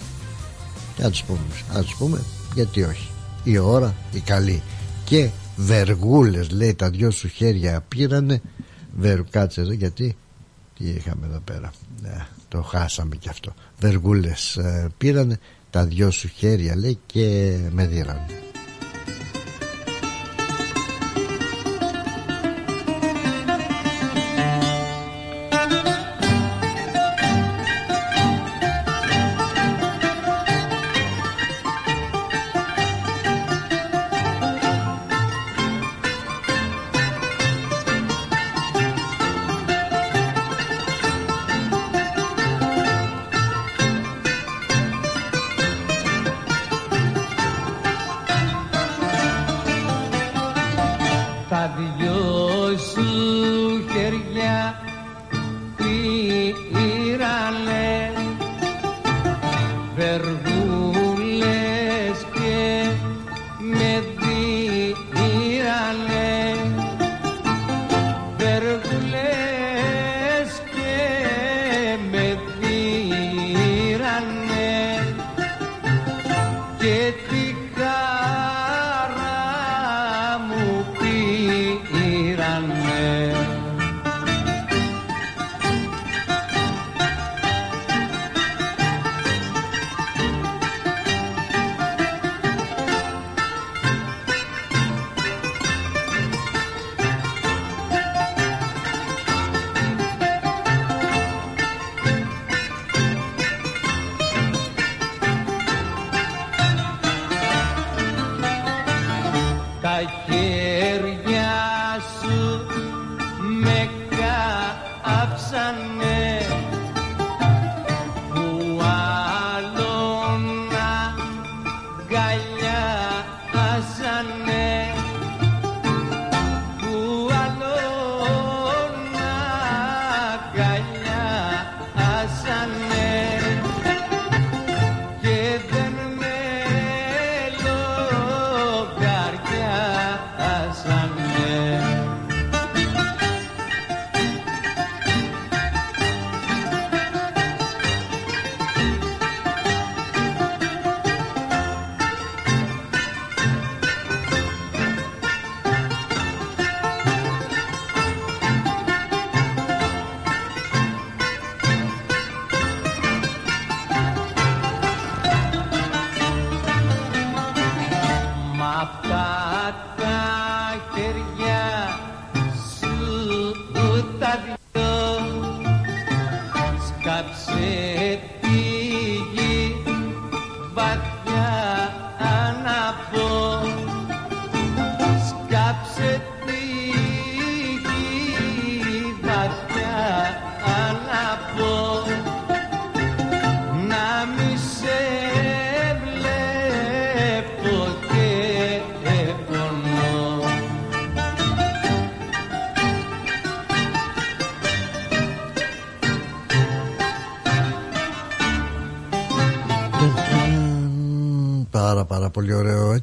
Speaker 1: Και τους πούμε, τους πούμε γιατί όχι. Η ώρα η καλή. Και βεργούλες λέει τα δυο σου χέρια πήρανε. Βερ, κάτσε εδώ γιατί τι είχαμε εδώ πέρα. Ναι, το χάσαμε κι αυτό. Βεργούλες ε, πήρανε τα δυο σου χέρια λέει και με δίρανε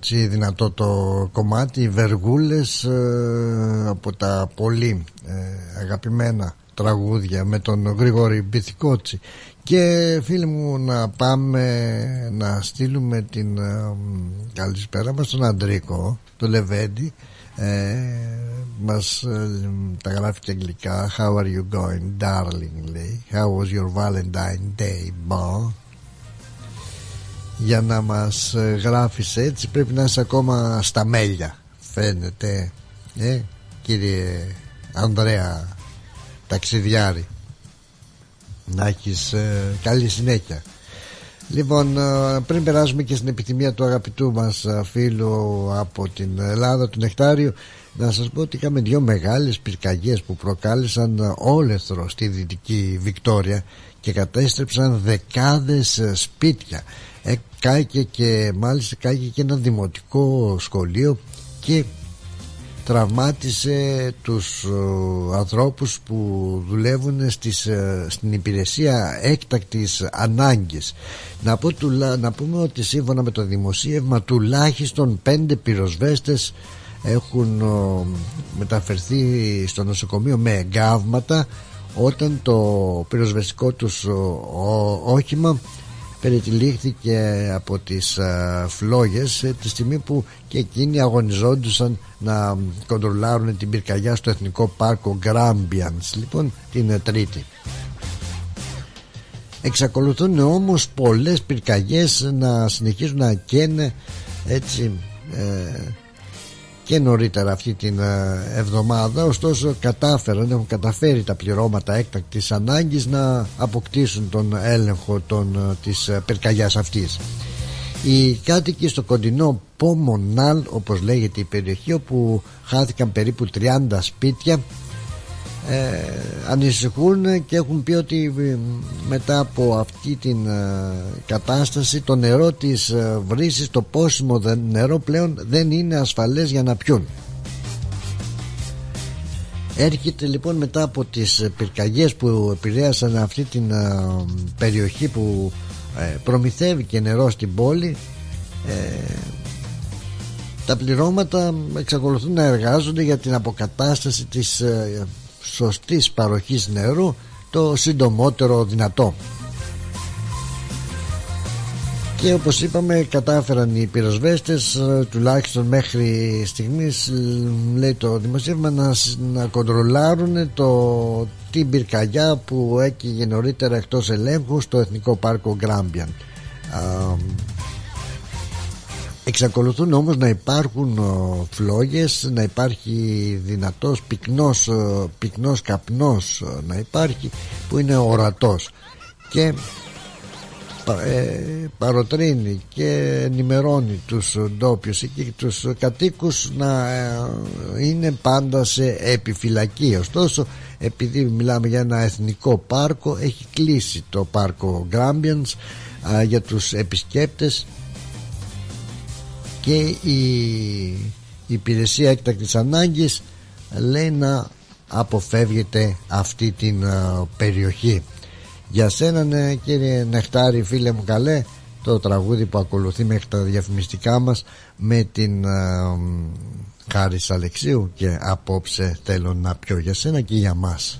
Speaker 1: έτσι δυνατό το κομμάτι. Βεργούλες ε, από τα πολύ ε, αγαπημένα τραγούδια με τον Γρηγόρη Μπιθικότσι. Και φίλοι μου να πάμε να στείλουμε την ε, καλησπέρα μας στον Αντρίκο το Λεβέντι ε, μας ε, τα γράφει και αγγλικά. How are you going darling λέει. How was your Valentine Day bon για να μας ε, γράφεις έτσι. Πρέπει να είσαι ακόμα στα μέλια φαίνεται ε, κύριε Ανδρέα ταξιδιάρη. Να έχεις ε, καλή συνέχεια. Λοιπόν ε, πριν περάσουμε και στην επιθυμία του αγαπητού μας φίλου από την Ελλάδα του Νεκτάριου να σας πω ότι είχαμε δυο μεγάλες πυρκαγιές που προκάλεσαν όλεθρο στη Δυτική Βικτόρια και κατέστρεψαν δεκάδες σπίτια Κάηκε και μάλιστα κάηκε και ένα δημοτικό σχολείο και τραυμάτισε τους ε, ανθρώπους που δουλεύουν στις, ε, στην υπηρεσία έκτακτης ανάγκης. Να, πω, να πούμε ότι σύμφωνα με το δημοσίευμα τουλάχιστον πέντε πυροσβέστες έχουν μεταφερθεί στο νοσοκομείο με εγκάβματα όταν το πυροσβεστικό τους όχημα περιτυλίχθηκε από τις α, φλόγες τη στιγμή που και εκείνοι αγωνιζόντουσαν να κοντρολάρουν την πυρκαγιά στο Εθνικό Πάρκο Γκράμπιανς λοιπόν την Τρίτη. Εξακολουθούν όμως πολλές πυρκαγιές να συνεχίζουν να καίνε έτσι ε, και νωρίτερα αυτή την ε, εβδομάδα ωστόσο κατάφεραν, έχουν καταφέρει τα πληρώματα έκτακτης ανάγκης να αποκτήσουν τον έλεγχο των, ε, της ε, πυρκαγιάς αυτής. Οι κάτοικοι στο κοντινό Πομονάλ όπως λέγεται η περιοχή όπου χάθηκαν περίπου 30 σπίτια ε, ανησυχούν και έχουν πει ότι ε, μετά από αυτή την ε, κατάσταση το νερό της ε, βρύσης το πόσιμο νερό πλέον δεν είναι ασφαλές για να πιούν. Έρχεται λοιπόν μετά από τις πυρκαγιές που επηρέασαν αυτή την περιοχή που προμηθεύει και νερό στην πόλη τα πληρώματα εξακολουθούν να εργάζονται για την αποκατάσταση της σωστής παροχής νερού το συντομότερο δυνατό. Και όπως είπαμε κατάφεραν οι πυροσβέστες ε, τουλάχιστον μέχρι στιγμής λέει το δημοσίευμα να, να κοντρολάρουν το, την πυρκαγιά που έκυγε νωρίτερα εκτός ελέγχου στο Εθνικό Πάρκο Γκράμπιαν Εξακολουθούν όμως να υπάρχουν φλόγες, να υπάρχει δυνατός πυκνός, πυκνός καπνός να υπάρχει που είναι ορατός. Και ε, παροτρύνει και ενημερώνει τους ντόπιους και τους κατοίκους να ε, είναι πάντα σε επιφυλακή. Ωστόσο επειδή μιλάμε για ένα εθνικό πάρκο έχει κλείσει το πάρκο Γκράμπιανς για τους επισκέπτες και η υπηρεσία έκτακτης ανάγκης λέει να αποφεύγεται αυτή την περιοχή. Για σένα ναι, κύριε Νεχτάρη φίλε μου καλέ το τραγούδι που ακολουθεί μέχρι τα διαφημιστικά μας με την uh, Χάρης Αλεξίου και απόψε θέλω να πιω για σένα και για μας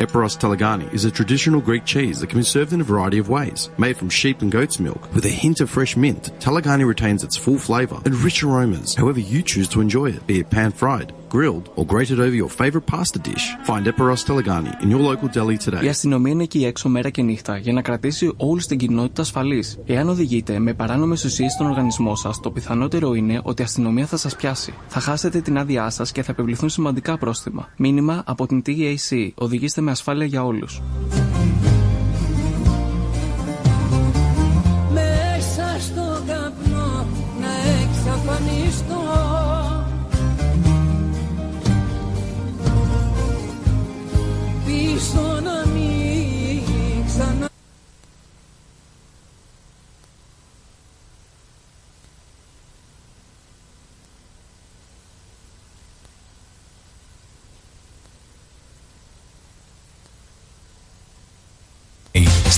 Speaker 12: Eperos Talagani is a traditional Greek cheese that can be served in a variety of ways. Made from sheep and goat's milk with a hint of fresh mint, Talagani retains its full flavour and rich aromas however you choose to enjoy it, be it pan-fried, grilled or grated over your favourite pasta dish. Find Eperos Talagani in your local deli today.
Speaker 19: Η αστυνομία είναι εκεί έξω μέρα και νύχτα για να κρατήσει όλη την κοινότητα ασφαλή. Εάν οδηγείτε με παράνομε ουσίε στον οργανισμό σα, το πιθανότερο είναι ότι η αστυνομία θα σα πιάσει. Θα χάσετε την άδειά σα και θα επιβληθούν σημαντικά πρόστιμα. Μήνυμα από την TAC. Οδηγήστε με ασφάλεια για
Speaker 13: όλους.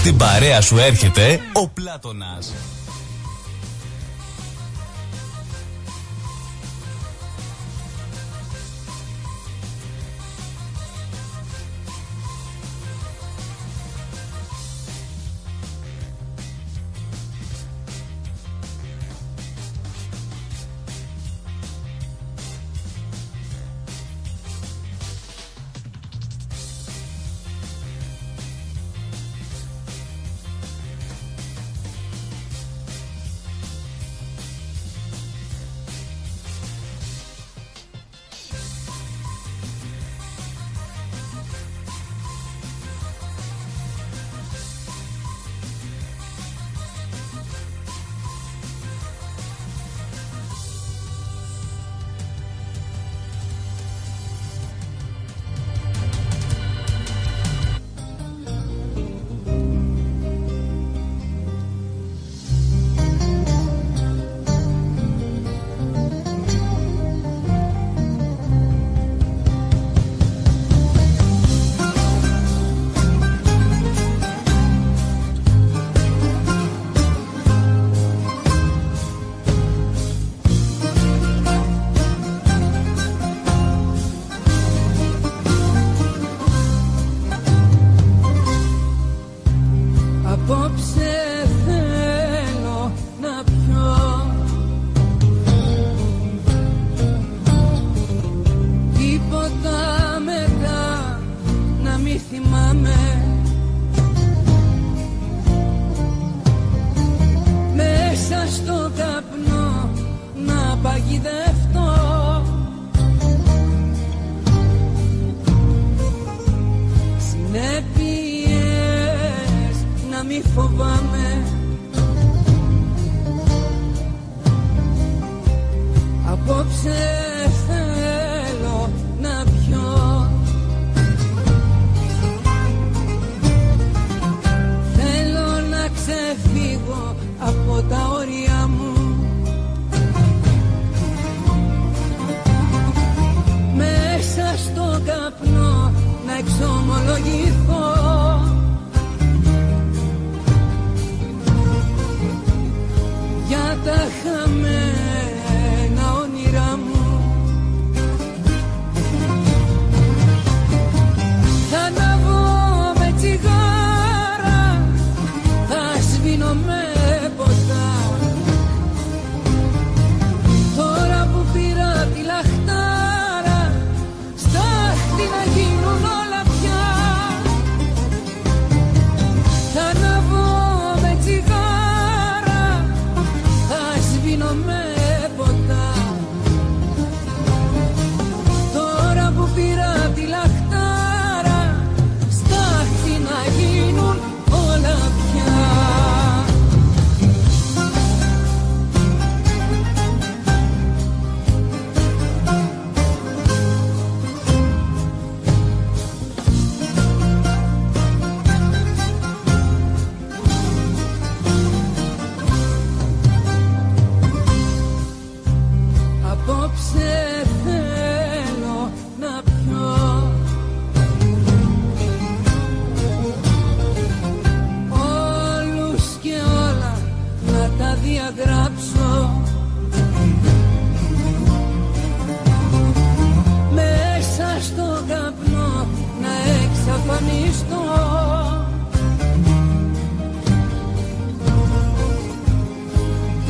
Speaker 5: Στην παρέα σου έρχεται ο Πλάτωνας.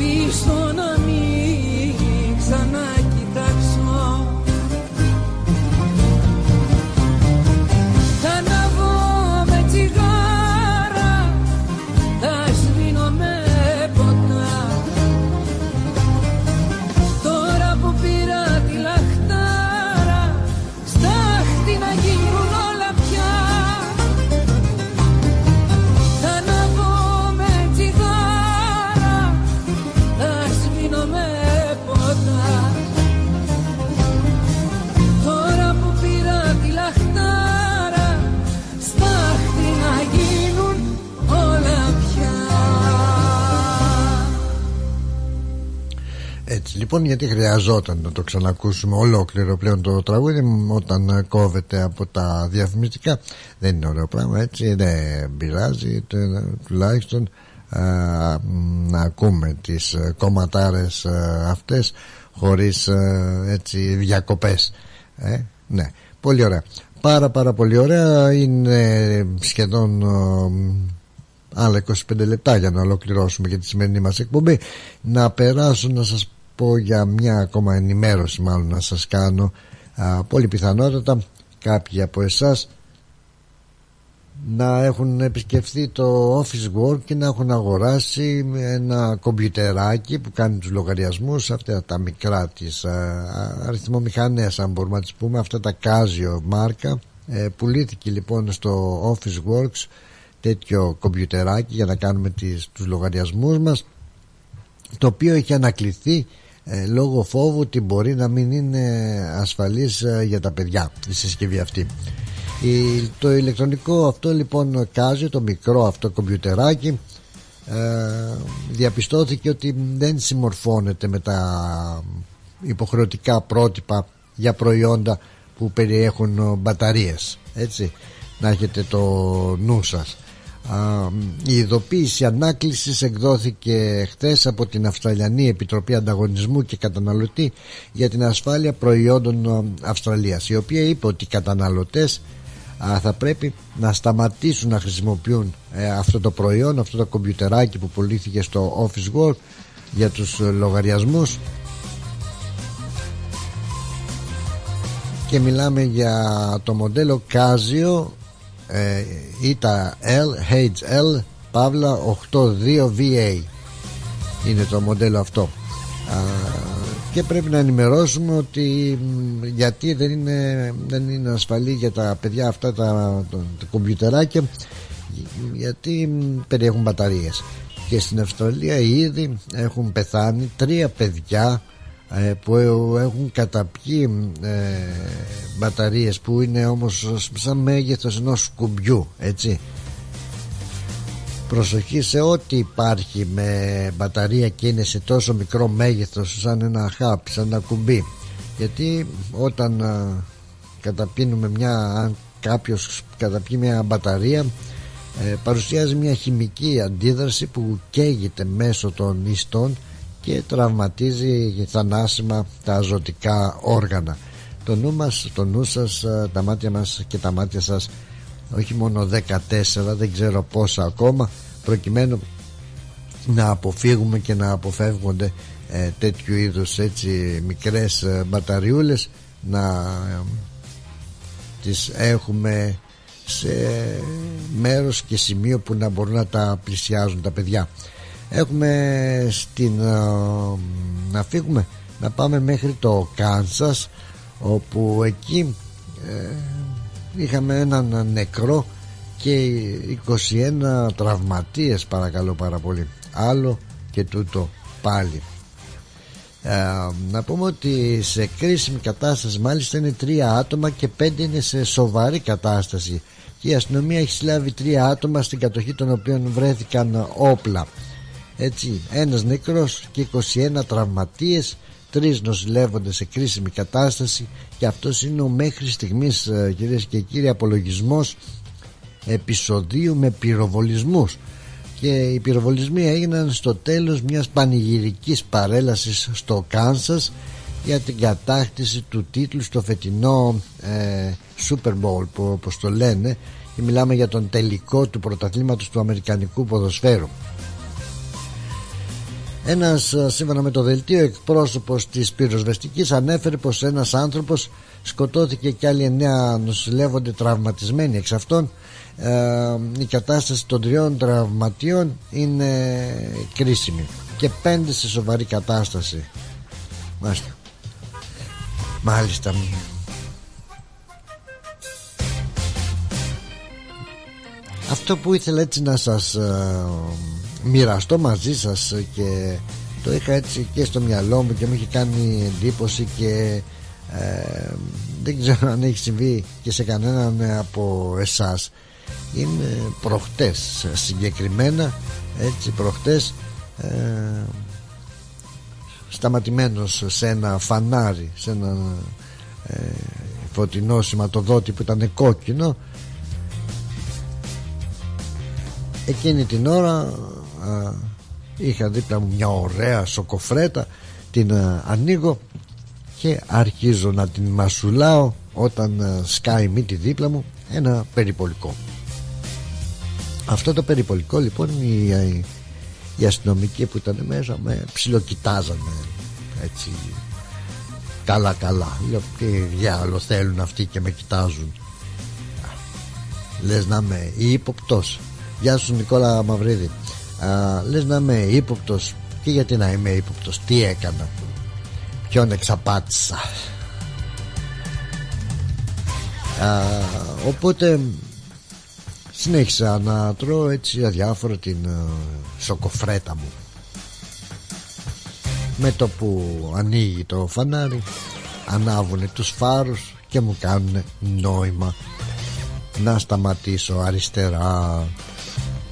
Speaker 13: πίσω να
Speaker 1: λοιπόν γιατί χρειαζόταν να το ξανακούσουμε ολόκληρο πλέον το τραγούδι όταν κόβεται από τα διαφημιστικά. Δεν είναι ωραίο πράγμα έτσι δεν πειράζει τουλάχιστον να ακούμε τις κομματάρες αυτές χωρίς έτσι διακοπές. Ε, ναι πολύ ωραία. Πάρα πάρα πολύ ωραία. Είναι σχεδόν άλλα 25 λεπτά για να ολοκληρώσουμε και τη σημερινή μας εκπομπή. Να περάσω να σας πω για μια ακόμα ενημέρωση μάλλον να σας κάνω. Α, πολύ πιθανότατα κάποιοι από εσάς να έχουν επισκεφθεί το office work και να έχουν αγοράσει ένα κομπιουτεράκι που κάνει τους λογαριασμούς αυτά τα μικρά της αριθμομηχανές αν μπορούμε να τις πούμε αυτά τα Casio μάρκα. Ε, πουλήθηκε λοιπόν στο office works τέτοιο κομπιουτεράκι για να κάνουμε τις, τους λογαριασμούς μας το οποίο έχει ανακληθεί ε, λόγω φόβου ότι μπορεί να μην είναι ασφαλής ε, για τα παιδιά η συσκευή αυτή. Η, το ηλεκτρονικό αυτό λοιπόν κάζιο το μικρό αυτό κομπιουτεράκι. Ε, διαπιστώθηκε ότι δεν συμμορφώνεται με τα υποχρεωτικά πρότυπα για προϊόντα που περιέχουν μπαταρίες. Έτσι να έχετε το νου σας η ειδοποίηση ανάκλησης εκδόθηκε χθες από την Αυστραλιανή Επιτροπή Ανταγωνισμού και Καταναλωτή για την ασφάλεια προϊόντων Αυστραλίας η οποία είπε ότι οι καταναλωτές θα πρέπει να σταματήσουν να χρησιμοποιούν ε, αυτό το προϊόν αυτό το κομπιουτεράκι που πουλήθηκε στο Office World για τους λογαριασμούς. Και μιλάμε για το μοντέλο Casio ε, ΙΤΑ L HL Παύλα 82VA είναι το μοντέλο αυτό. Και πρέπει να ενημερώσουμε ότι γιατί δεν είναι, δεν είναι ασφαλή για τα παιδιά αυτά τα, τα, τα κομπιουτεράκια γιατί περιέχουν μπαταρίες. Και στην Αυστραλία ήδη έχουν πεθάνει τρία παιδιά ε, που έχουν καταπιεί ε, μπαταρίες που είναι όμως σαν μέγεθος ενός κουμπιού έτσι. Προσοχή σε ό,τι υπάρχει με μπαταρία και είναι σε τόσο μικρό μέγεθος σαν ένα χάπ, σαν ένα κουμπί. Γιατί όταν α, καταπίνουμε μια αν κάποιος καταπιεί μια μπαταρία ε, παρουσιάζει μια χημική αντίδραση που καίγεται μέσω των ιστών και τραυματίζει θανάσιμα τα ζωτικά όργανα. Το νου μας, το νου σας, τα μάτια μας και τα μάτια σας όχι μόνο 14 δεν ξέρω πόσα ακόμα προκειμένου να αποφύγουμε και να αποφεύγονται ε, τέτοιου είδους έτσι μικρές ε, μπαταριούλες να ε, τις έχουμε σε μέρος και σημείο που να μπορούν να τα πλησιάζουν τα παιδιά έχουμε στην ε, να φύγουμε να πάμε μέχρι το Κάνσας όπου εκεί είχαμε έναν νεκρό και 21 τραυματίες παρακαλώ πάρα πολύ. Άλλο και τούτο πάλι. Ε, να πούμε ότι σε κρίσιμη κατάσταση μάλιστα είναι τρία άτομα και πέντε είναι σε σοβαρή κατάσταση. Και η αστυνομία έχει συλλάβει τρία άτομα στην κατοχή των οποίων βρέθηκαν όπλα έτσι ένας νεκρός και 21 τραυματίες τρεις νοσηλεύονται σε κρίσιμη κατάσταση και αυτός είναι ο μέχρι στιγμής ε, κυρίες και κύριοι απολογισμός επεισοδίου με πυροβολισμούς. Και οι πυροβολισμοί έγιναν στο τέλος μιας πανηγυρικής παρέλασης στο Κάνσας για την κατάκτηση του τίτλου στο φετινό ε, Super Bowl που όπως το λένε και μιλάμε για τον τελικό του πρωταθλήματος του Αμερικανικού ποδοσφαίρου ένας ε, σύμφωνα με το δελτίο εκπρόσωπος της πυροσβεστικής ανέφερε πως ένας άνθρωπος σκοτώθηκε και άλλοι εννέα νοσηλεύονται τραυματισμένοι. Εξ αυτών ε, η κατάσταση των τριών τραυματίων είναι κρίσιμη. Και πέντε σε σοβαρή κατάσταση. Μάλιστα. Μάλιστα αυτό που ήθελα έτσι να σας ε, μοιραστώ μαζί σας και το είχα έτσι και στο μυαλό μου και μου είχε κάνει εντύπωση και ε, δεν ξέρω αν έχει συμβεί και σε κανέναν από εσάς. Είναι προχτές συγκεκριμένα έτσι προχτές ε, σταματημένος σε ένα φανάρι σε ένα ε, φωτεινό σηματοδότη που ήταν κόκκινο. Εκείνη την ώρα είχα δίπλα μου μια ωραία σοκοφρέτα την ανοίγω και αρχίζω να την μασουλάω όταν σκάει μύτη δίπλα μου ένα περιπολικό. Αυτό το περιπολικό λοιπόν οι, οι αστυνομικοί που ήταν μέσα με ψιλοκοιτάζανε έτσι καλά καλά. Λέω τι διάλο θέλουν αυτοί και με κοιτάζουν λες να είμαι ύποπτος. Γεια σου Νικόλα Μαυρίδη Α, λες να είμαι ύποπτος. Και γιατί να είμαι ύποπτος τι έκανα. Ποιον εξαπάτησα. Α, οπότε συνέχισα να τρώω έτσι αδιάφορα την uh, σοκοφρέτα μου. Με το που ανοίγει το φανάρι ανάβουνε τους φάρους και μου κάνουν νόημα. Να σταματήσω αριστερά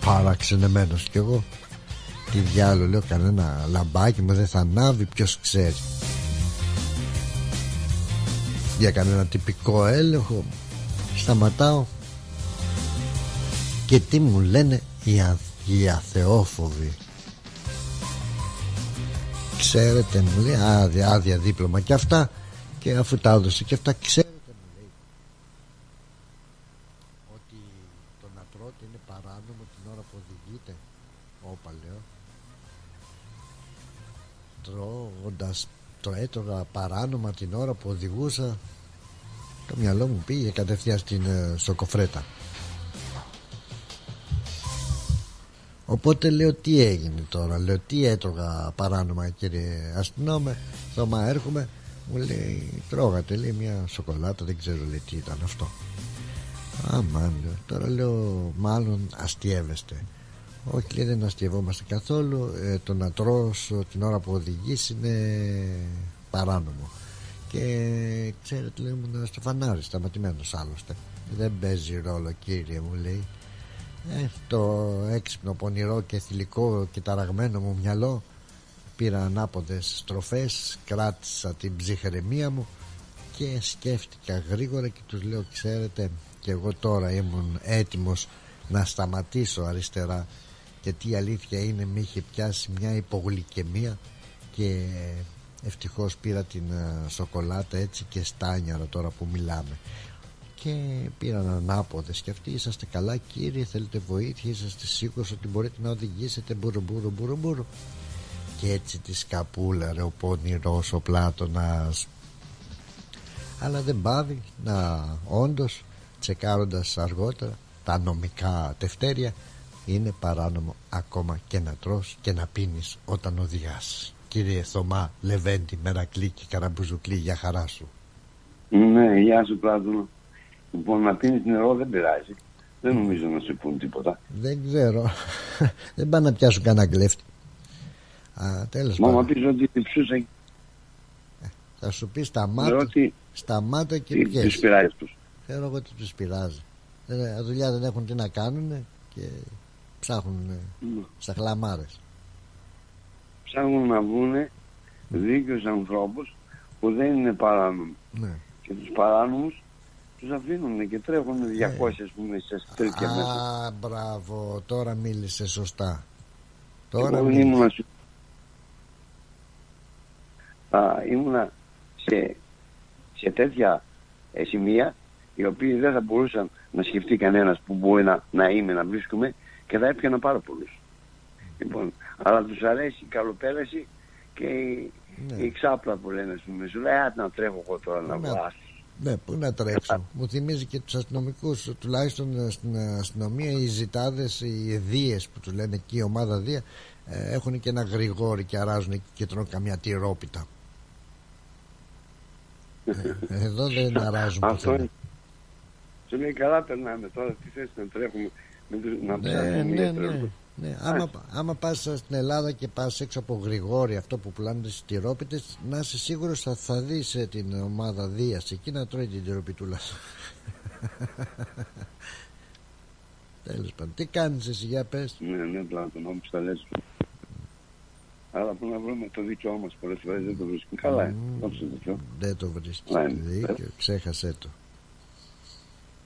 Speaker 1: παραξενεμένος. Κι εγώ τι διάλογο λέω κανένα λαμπάκι μου δεν θα ανάβει ποιος ξέρει για κανένα τυπικό έλεγχο σταματάω. Και τι μου λένε οι, α, οι αθεόφοβοι. Ξέρετε μου λέει άδεια, άδεια δίπλωμα και αυτά και αφού τα έδωσε και αυτά ξέρετε μου λέει ότι το να τρώτε είναι παράνομο την ώρα που οδηγείτε όπα λέω. Τρώγοντας το έτρωγα παράνομα την ώρα που οδηγούσα. Το μυαλό μου πήγε κατευθείαν στην ε, σοκοφρέτα. Οπότε λέω τι έγινε τώρα; Λέω τι έτρωγα παράνομα κύριε αστυνόμε; Θωμά έρχομαι. Μου λέει τρώγατε λέει μια σοκολάτα Δεν ξέρω λέει τι ήταν αυτό Αμάν λέω Τώρα λέω μάλλον αστείευεστε. Όχι λέει δεν αστειευόμαστε καθόλου. Ε, Το να τρως την ώρα που οδηγείς είναι παράνομο. Και ξέρετε λέει ήμουν στο φανάρι σταματημένος άλλωστε. Δεν παίζει ρόλο κύριε μου λέει. Ε, το έξυπνο πονηρό και θηλυκό και ταραγμένο μου μυαλό πήρα ανάποδες στροφές κράτησα την ψυχραιμία μου και σκέφτηκα γρήγορα και τους λέω ξέρετε και εγώ τώρα ήμουν έτοιμος να σταματήσω αριστερά. Γιατί η αλήθεια είναι με είχε πιάσει μια υπογλυκαιμία και ευτυχώς πήρα την ε, σοκολάτα έτσι και στάνιαρα τώρα που μιλάμε. Και πήραν ανάποδες. Και αυτοί είσαστε καλά κύριε θέλετε βοήθεια είσαστε σίγουρος ότι μπορείτε να οδηγήσετε μπουρου μπουρου μπουρου μπουρου και έτσι τη σκαπούλαρε ο πονηρός ο Πλάτωνας. Αλλά δεν πάβει να όντως τσεκάροντας αργότερα τα νομικά τευτέρια είναι παράνομο ακόμα και να τρως και να πίνεις όταν οδηγάς κύριε Θωμά Λεβέντη Μερακλή και Καραμπουζουκλή για χαρά σου
Speaker 20: ναι γεια σου Πλάτωνα Λοιπόν, να πίνεις νερό δεν πειράζει. Δεν νομίζω να σου πούν τίποτα.
Speaker 1: Δεν ξέρω. δεν πάνε να πιάσουν κανένα κλέφτη. Α, τέλος
Speaker 20: Μα μα πεις ότι ψούσα... Ε,
Speaker 1: θα σου πει σταμάτα, ότι... σταμάτα και τι,
Speaker 20: πιες. Τι πειράζει τους.
Speaker 1: Ξέρω εγώ τι τους πειράζει. Δεν, δουλειά δεν έχουν τι να κάνουν και ψάχνουν mm. στα χλαμάρες.
Speaker 20: Ψάχνουν να βγούνε δίκαιους ανθρώπους που δεν είναι παράνομοι. Ναι. Και τους παράνομους τους αφήνουν και τρέχουν 200 ε. πούμε σε τρίκια
Speaker 1: Α,
Speaker 20: μέσα.
Speaker 1: Α, μπράβο, τώρα μίλησε σωστά. Τώρα
Speaker 20: Εγώ
Speaker 1: μίλησε.
Speaker 20: ήμουνα, α, ήμουνα σε, σε τέτοια ε, σημεία οι οποίοι δεν θα μπορούσαν να σκεφτεί κανένας που μπορεί να, να είμαι, να βρίσκουμε και θα έπιανα πάρα πολλούς. Λοιπόν, αλλά τους αρέσει η καλοπέραση και η, ναι. η ξάπλα που λένε σου πούμε. Σου λέει, να τρέχω εγώ τώρα να βγω
Speaker 1: ναι, πού να τρέξω. Μου θυμίζει και τους αστυνομικούς, τουλάχιστον στην αστυνομία, οι ζητάδες, οι εδίε που τους λένε εκεί, η ομάδα Δία, ε, έχουν και ένα γρηγόρι και αράζουν εκεί και τρώνε καμιά τυρόπιτα. Ε, εδώ δεν αράζουν
Speaker 20: Αυτό είναι. Σου λέει καλά περνάμε τώρα, τι θες να τρέχουμε, να ψάχνουμε.
Speaker 1: Ναι, ναι, ναι. Ναι, άμα, άμα πας στην Ελλάδα και πας έξω από Γρηγόρη αυτό που πουλάνε τις τυρόπιτες να είσαι σίγουρος θα, θα δεις ε, την ομάδα Δίας εκεί να τρώει την τυροπιτούλα Τέλος πάντων, τι κάνεις εσύ για πες
Speaker 20: Ναι, ναι, πλάτων, όπως τα λες Αλλά που να βρούμε το δίκαιό μας πολλές φορές δεν το βρίσκουμε. Καλά, mm. δόξα τω Θεώ.
Speaker 1: Δεν το βρίσκεις.
Speaker 20: Ναι,
Speaker 1: Δίκιο, ξέχασέ το.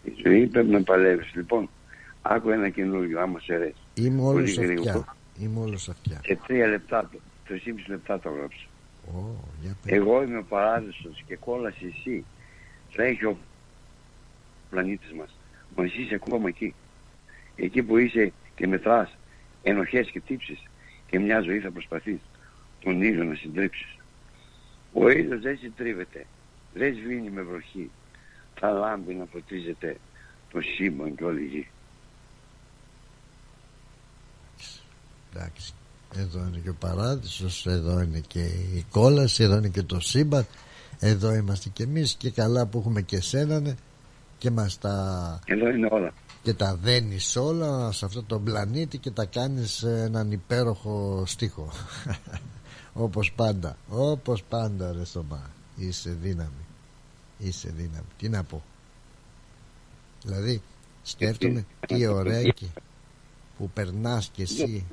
Speaker 20: Η ζωή πρέπει να παλεύεις. Λοιπόν, άκου ένα καινούριο, άμα σε αρέσει.
Speaker 1: Είμαι
Speaker 20: Πολύ
Speaker 1: όλος
Speaker 20: γρήγορα.
Speaker 1: αυτιά. Είμαι όλος αυτιά.
Speaker 20: Σε τρία λεπτά, το- τρισήμιση λεπτά το γράψω.
Speaker 1: Ω, για πες.
Speaker 20: Εγώ είμαι ο παράδεισος και κόλασε εσύ. Τρέχει ο πλανήτης μας. Μα εσύ είσαι ακόμα εκεί. Εκεί που είσαι και μετράς ενοχές και τύψεις και μια ζωή θα προσπαθείς τον ήλιο να συντρίψεις. Ο ήλιος δεν συντρίβεται, δεν σβήνει με βροχή. Θα λάμπει να φωτίζεται το σύμπαν και όλη η γη.
Speaker 1: Εντάξει. Εδώ είναι και ο παράδεισος, εδώ είναι και η κόλαση, εδώ είναι και το σύμπαν, εδώ είμαστε και εμείς και καλά που έχουμε και σένανε και μας τα,
Speaker 20: Εδώ είναι όλα.
Speaker 1: και τα δένεις όλα σε αυτό το πλανήτη και τα κάνεις σε έναν υπέροχο στίχο. όπως πάντα, όπως πάντα ρε Θωμά, είσαι δύναμη, είσαι δύναμη. Τι να πω. Δηλαδή σκέφτομαι τι ωραία και που περνάς κι εσύ.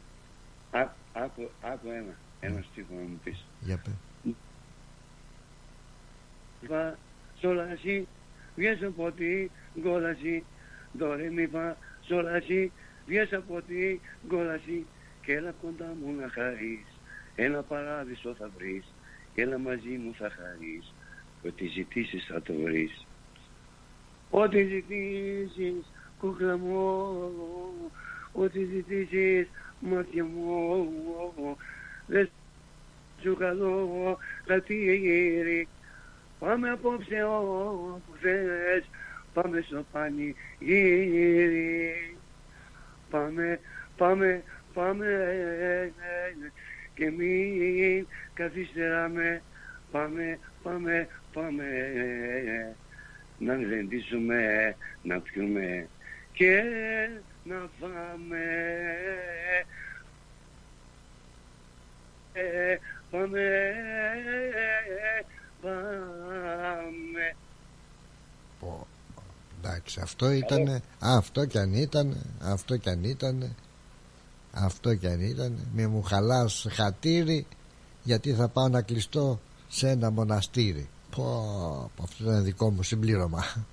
Speaker 20: Ά, άκου, άκου ένα, ένα στίχο να μου πεις.
Speaker 1: Για πέ.
Speaker 20: Φα, σολασί, βγες από τη γκόλαση, δωρε μη φα, σολασί, βγες από τη γκόλαση και έλα κοντά μου να χαρείς, ένα παράδεισο θα βρεις, και έλα μαζί μου θα χαρείς, ό,τι ζητήσεις θα το βρεις. Ό,τι ζητήσεις, κούκλα μου, ό,τι ζητήσεις, μάτια μου, δεν σου καλώ χατήρι, Πάμε απόψε όπου θες, πάμε στο πανηγύρι. Πάμε, πάμε, πάμε και μην καθυστεράμε. Πάμε, πάμε, πάμε να γλεντήσουμε, να πιούμε και να φάμε. Ε, πάμε, πάμε.
Speaker 1: Πω, εντάξει, αυτό ήταν. Αυτό κι αν ήταν, αυτό κι αν ήταν, αυτό κι αν ήταν. Μη μου χαλάς χατήρι, γιατί θα πάω να κλειστώ σε ένα μοναστήρι. Πω, πω, αυτό ήταν δικό μου συμπλήρωμα.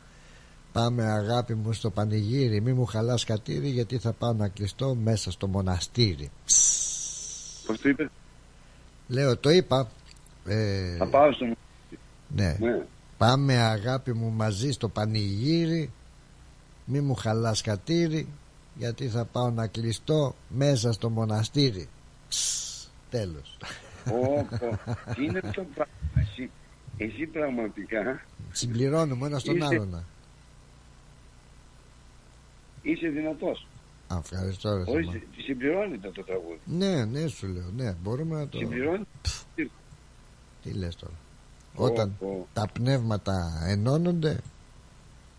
Speaker 1: Πάμε αγάπη μου στο πανηγύρι, μη μου χαλάς χατήρι, γιατί θα πάω να κλειστώ μέσα στο μοναστήρι.
Speaker 20: Πώς το είπες,
Speaker 1: Λέω, το είπα. Ε,
Speaker 20: θα πάω στο...
Speaker 1: ναι.
Speaker 20: Ναι.
Speaker 1: Πάμε αγάπη μου μαζί στο πανηγύρι Μη μου χαλάς χατήρι Γιατί θα πάω να κλειστώ μέσα στο μοναστήρι Ψ, Τέλος
Speaker 20: Πω, πω. Τι είναι αυτό το πράγμα; Εσύ, εσύ πραγματικά
Speaker 1: Συμπληρώνουμε ένα στον
Speaker 20: Είσαι-
Speaker 1: άλλον
Speaker 20: είσαι δυνατός.
Speaker 1: Α, Ευχαριστώ ρε
Speaker 20: Όχι,
Speaker 1: Θωμά.
Speaker 20: συ- συμπληρώνεται το τραγούδι.
Speaker 1: Ναι, ναι σου λέω Ναι, μπορούμε να το
Speaker 20: Συμπληρώνει.
Speaker 1: Τι λες τώρα
Speaker 20: Πω,
Speaker 1: Όταν
Speaker 20: πω.
Speaker 1: τα πνεύματα ενώνονται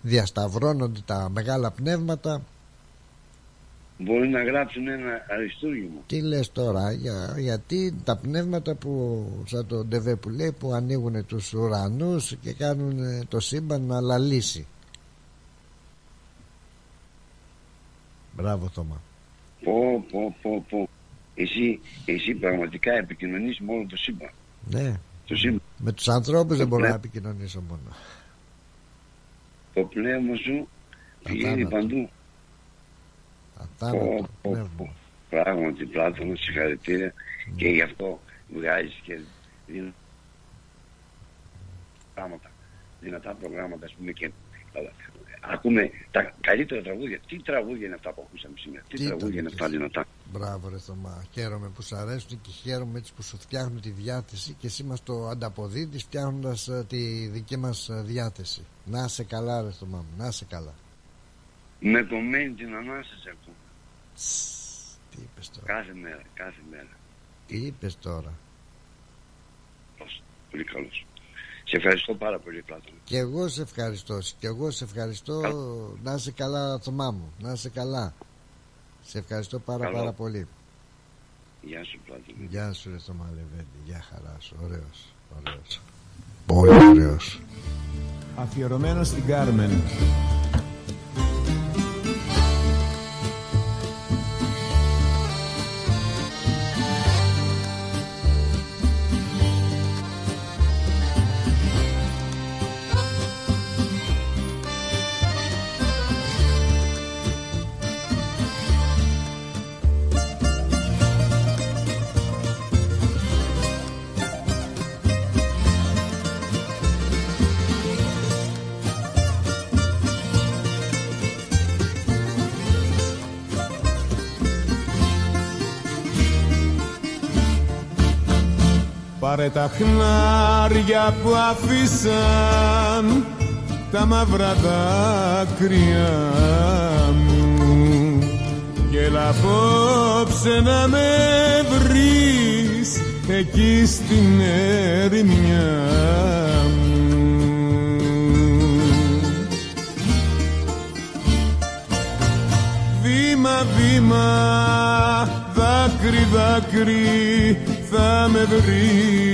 Speaker 1: Διασταυρώνονται τα μεγάλα πνεύματα
Speaker 20: Μπορεί να γράψουν ένα αριστούργημα.
Speaker 1: Τι λες τώρα για, Γιατί τα πνεύματα που Σαν το Ντεβέ που λέει Που ανοίγουν τους ουρανούς Και κάνουν ε, το σύμπαν να λαλήσει Μπράβο Θωμά
Speaker 20: Πω, πω, πω, πω. Εσύ, εσύ πραγματικά επικοινωνείς με όλο το σύμπαν.
Speaker 1: Ναι
Speaker 20: Το σύμπαν.
Speaker 1: Με τους ανθρώπους δεν
Speaker 20: Το
Speaker 1: μπορώ να
Speaker 20: πνεύμα.
Speaker 1: επικοινωνήσω μόνο
Speaker 20: Το πνεύμα σου πηγαίνει
Speaker 1: Αθάνατο.
Speaker 20: παντού.
Speaker 1: Αθάνατο
Speaker 20: Πω, πω,
Speaker 1: πνεύμα
Speaker 20: πω. Πράγματι, Πλάτωνα, συγχαρητήρια και γι' αυτό βγάζεις και δυνατά πράγματα, δυνατά προγράμματα, ας πούμε, και καλά. ακούμε τα καλύτερα τραγούδια. Τι τραγούδια είναι αυτά που ακούσαμε σήμερα, τι,
Speaker 1: Τι ήταν
Speaker 20: τραγούδια είναι
Speaker 1: και
Speaker 20: αυτά
Speaker 1: εσύ.
Speaker 20: δυνατά;
Speaker 1: Μπράβο ρε Θωμά Χαίρομαι που σου αρέσουν και χαίρομαι έτσι που σου φτιάχνουν τη διάθεση Και εσύ μας το ανταποδίδεις φτιάχνοντας ε, τη δική μας ε, διάθεση Να σε καλά ρε Θωμά μου Να σε καλά
Speaker 20: Με το μένει την ανάσταση αυτό.
Speaker 1: Τι είπες τώρα;
Speaker 20: Κάθε μέρα, κάθε μέρα.
Speaker 1: Τι είπες τώρα;
Speaker 20: Καλώς, Πολύ καλός. Σε ευχαριστώ πάρα πολύ, Πλάτωνα.
Speaker 1: Και εγώ σε ευχαριστώ Και εγώ σε ευχαριστώ Να σε καλά Θωμά μου Να σε καλά Σε ευχαριστώ πάρα
Speaker 20: Καλό.
Speaker 1: πάρα πολύ
Speaker 20: Γεια σου, Πλάτωνα.
Speaker 1: Γεια σου ρε Θωμά Λεβέντη Γεια χαρά σου Ωραίος Ωραίος Πολύ ωραίος
Speaker 21: Αφιερωμένο στην Κάρμεν. Τα χνάρια που αφήσαν τα μαύρα δάκρυα μου. Και έλα απόψε να με βρεις εκεί στην ερημιά Βήμα, βήμα, δάκρυ, δάκρυ θα με βρεις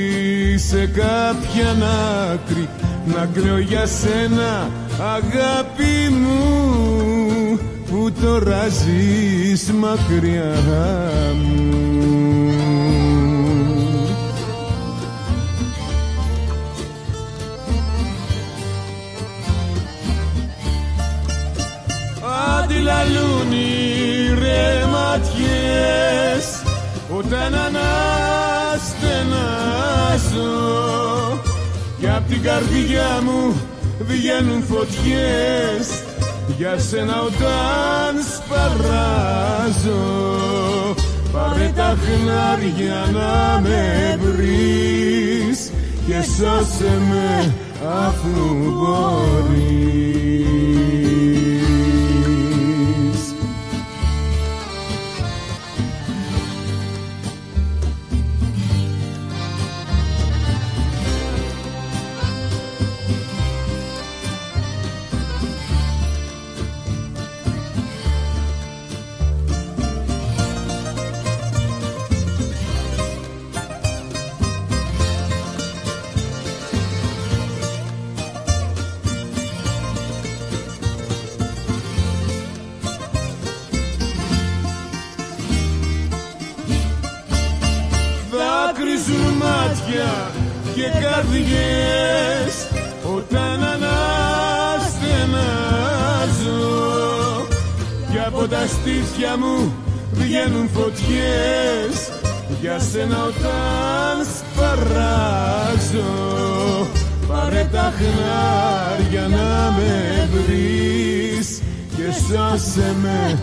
Speaker 21: σε κάποια άκρη να κλαίω για σένα αγάπη μου που τώρα ζεις μακριά μου. Αντιλαλούν οι ρε ματιές όταν αναστενάζω και απ' την καρδιά μου βγαίνουν φωτιές. Για σένα όταν σπαράζω Πάρε τα χνάρια να με βρεις και σώσε με αφού μπορείς από τα στήθια μου βγαίνουν φωτιές. Για σένα όταν σπαράζω πάρε τα χνάρια να με βρεις και σώσε με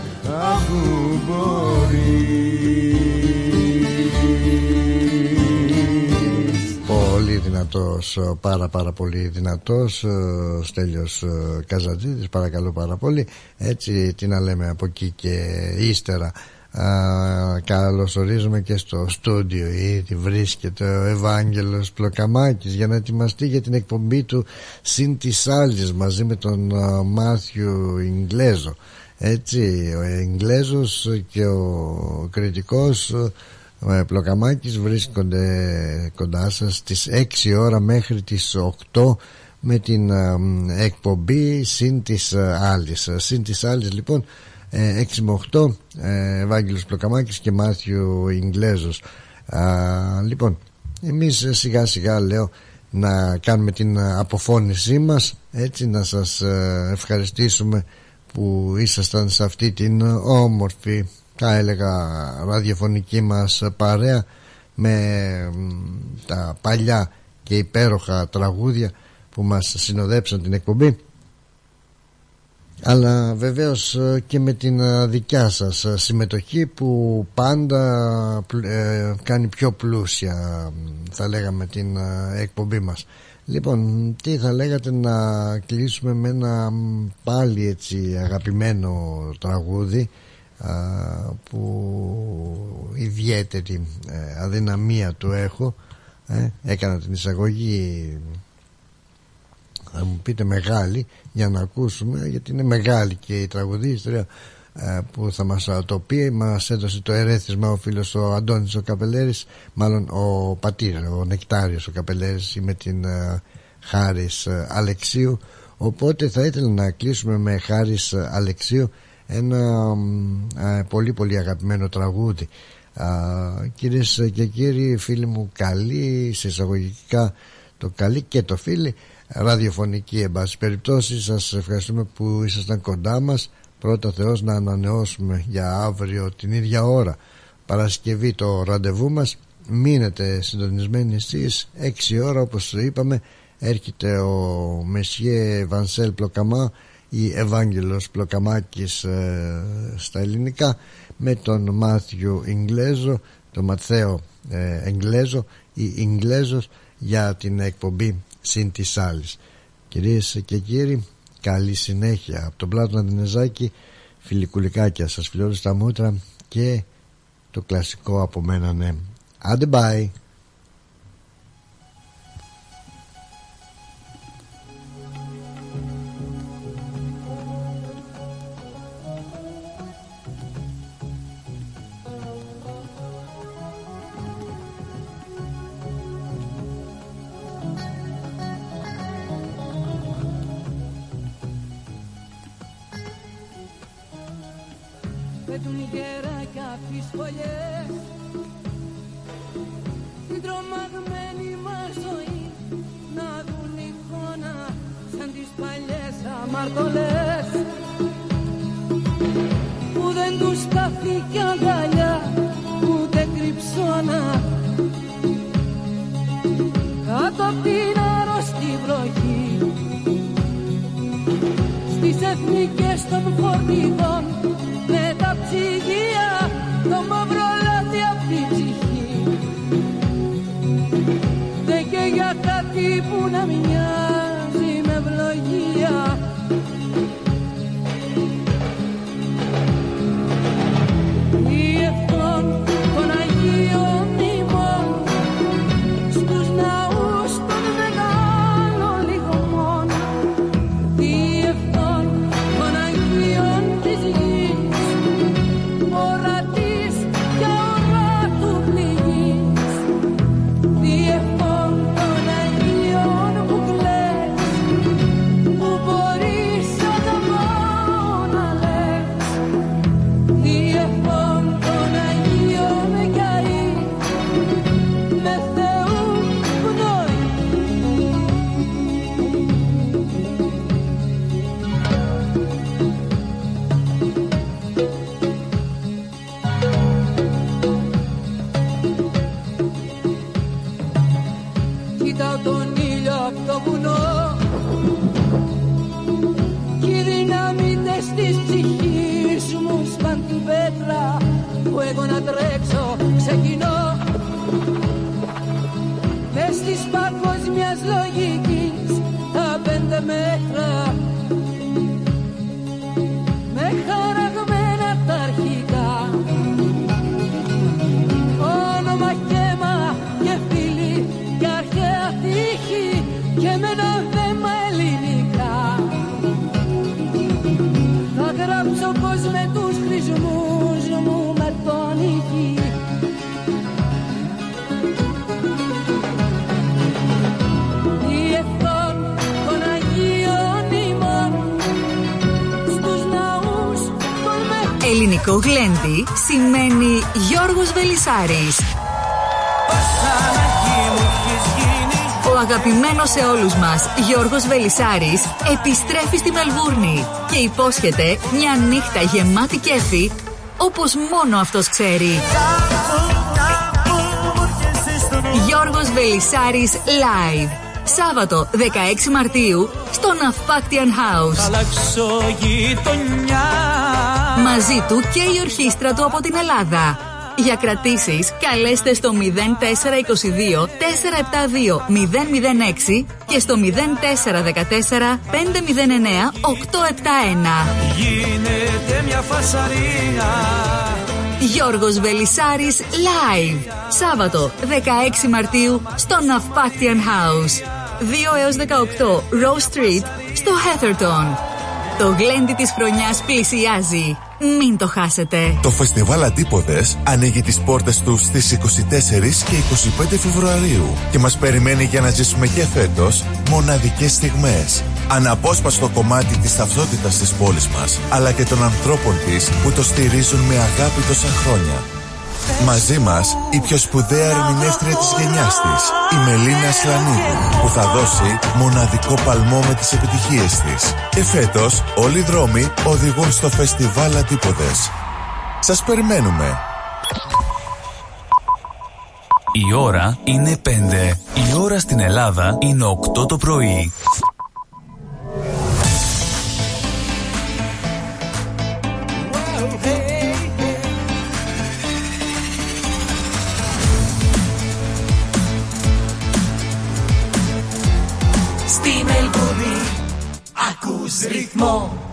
Speaker 21: αφού μπορείς
Speaker 1: Πολύ δυνατός, πάρα πάρα πολύ δυνατός ο Στέλιος ε, Καζατζίδης, παρακαλώ πάρα πολύ. Έτσι τι να λέμε από εκεί και ύστερα. Α, καλωσορίζουμε και στο στούντιο ήδη βρίσκεται ο Ευάγγελος Πλοκαμάκης για να ετοιμαστεί για την εκπομπή του Συν της Άλλης μαζί με τον α, Μάθιου Ιγκλέζο. Έτσι ο Ιγκλέζος και ο κριτικός ο Πλοκαμάκης βρίσκονται κοντά σας στις 6 ώρα μέχρι τις 8 με την α, εκπομπή Συν της Άλλης. Συν της Άλλης λοιπόν 6 με 8 ε, Ευάγγελος Πλοκαμάκης και Μάθιου Ιγκλέζος. Λοιπόν εμείς σιγά σιγά λέω να κάνουμε την αποφώνησή μας έτσι να σας ε, ευχαριστήσουμε που ήσασταν σε αυτή την όμορφη θα έλεγα ραδιοφωνική μας παρέα με τα παλιά και υπέροχα τραγούδια που μας συνοδέψαν την εκπομπή. Αλλά βεβαίως ε, και με την ε, δικιά σας ε, συμμετοχή που πάντα κάνει πιο πλούσια θα λέγαμε την εκπομπή μας. Λοιπόν τι θα λέγατε να κλείσουμε με ένα πάλι έτσι αγαπημένο τραγούδι που ιδιαίτερη αδυναμία του έχω έκανα την εισαγωγή θα μου πείτε μεγάλη για να ακούσουμε γιατί είναι μεγάλη και η τραγουδίστρια ε, που θα μας το πει μας έδωσε το ερέθισμα ο φίλος ο Αντώνης ο Καπελέρης μάλλον ο πατήρ ο Νεκτάριος ο Καπελέρης με την ε, Χάρης ε, Αλεξίου. Οπότε θα ήθελα να κλείσουμε με Χάρης Αλεξίου ένα πολύ πολύ αγαπημένο τραγούδι. Κυρίες και κύριοι φίλοι μου καλή σε εισαγωγικά το καλή και το φίλοι ραδιοφωνική εν πάση περιπτώσει σας ευχαριστούμε που ήσασταν κοντά μας. Πρώτα Θεός να ανανεώσουμε για αύριο την ίδια ώρα Παρασκευή το ραντεβού μας. Μείνετε συντονισμένοι στις 6 ώρα όπως είπαμε. Έρχεται ο Μεσιέ Βανσέλ Πλοκαμά ή Ευάγγελος Πλοκαμάκης ε, στα ελληνικά με τον Μάθιου Ιγκλέζο τον Ματθαίο ε, Εγγλέζο η Ιγγλέζος για την εκπομπή Συν της άλλης. Κυρίες και κύριοι, καλή συνέχεια από τον Πλάτο Αντινεζάκη, φιλικουλικάκια σας φιλώνω στα μούτρα και το κλασικό από μένα ναι. Άντε bye.
Speaker 5: φωλιές. Την τρομαγμένη μας ζωή να δουν εικόνα σαν τις παλιές αμαρτωλές. Που δεν τους κι αγκαλιά ούτε κρυψώνα. Κάτω από την αρρωστή βροχή. Στις εθνικές των φορτηγών Γλέντι όλους μας Γιώργος Βελισάρης επιστρέφει στη Μελβούρνη και υπόσχεται μια νύχτα γεμάτη κέφι όπως μόνο αυτός ξέρει. Γιώργος Βελισάρης Live Σάββατο 16 Μαρτίου στο Ναυπάκτιαν House. Μαζί του και η ορχήστρα του από την Ελλάδα. Για κρατήσεις καλέστε στο 0422 472 006 και στο 0414 509 871. Γίνεται μια φασαρία. Γιώργος Βελισάρης Live. Σάββατο 16 Μαρτίου στο Ναυπάκτιαν House. 2 έως 18 Rose Street στο Heatherton. Το γλέντι της χρονιάς πλησιάζει. Μην το χάσετε.
Speaker 22: Το φεστιβάλ Αντίποδες ανοίγει τις πόρτες του στις 24 και 25 Φεβρουαρίου και μας περιμένει για να ζήσουμε και φέτος μοναδικές στιγμές. Αναπόσπαστο κομμάτι της ταυτότητας της πόλης μας, αλλά και των ανθρώπων της που το στηρίζουν με αγάπη τόσα χρόνια. Μαζί μας η πιο σπουδαία ερμηνεύτρια της γενιάς της, η Μελίνα Σλανίδου, που θα δώσει μοναδικό παλμό με τις επιτυχίες της. Και φέτος όλοι οι δρόμοι οδηγούν στο φεστιβάλ Αντίποδες. Σας περιμένουμε.
Speaker 7: Η ώρα είναι 5. Η ώρα στην Ελλάδα είναι 8 το πρωί.
Speaker 18: Ακούς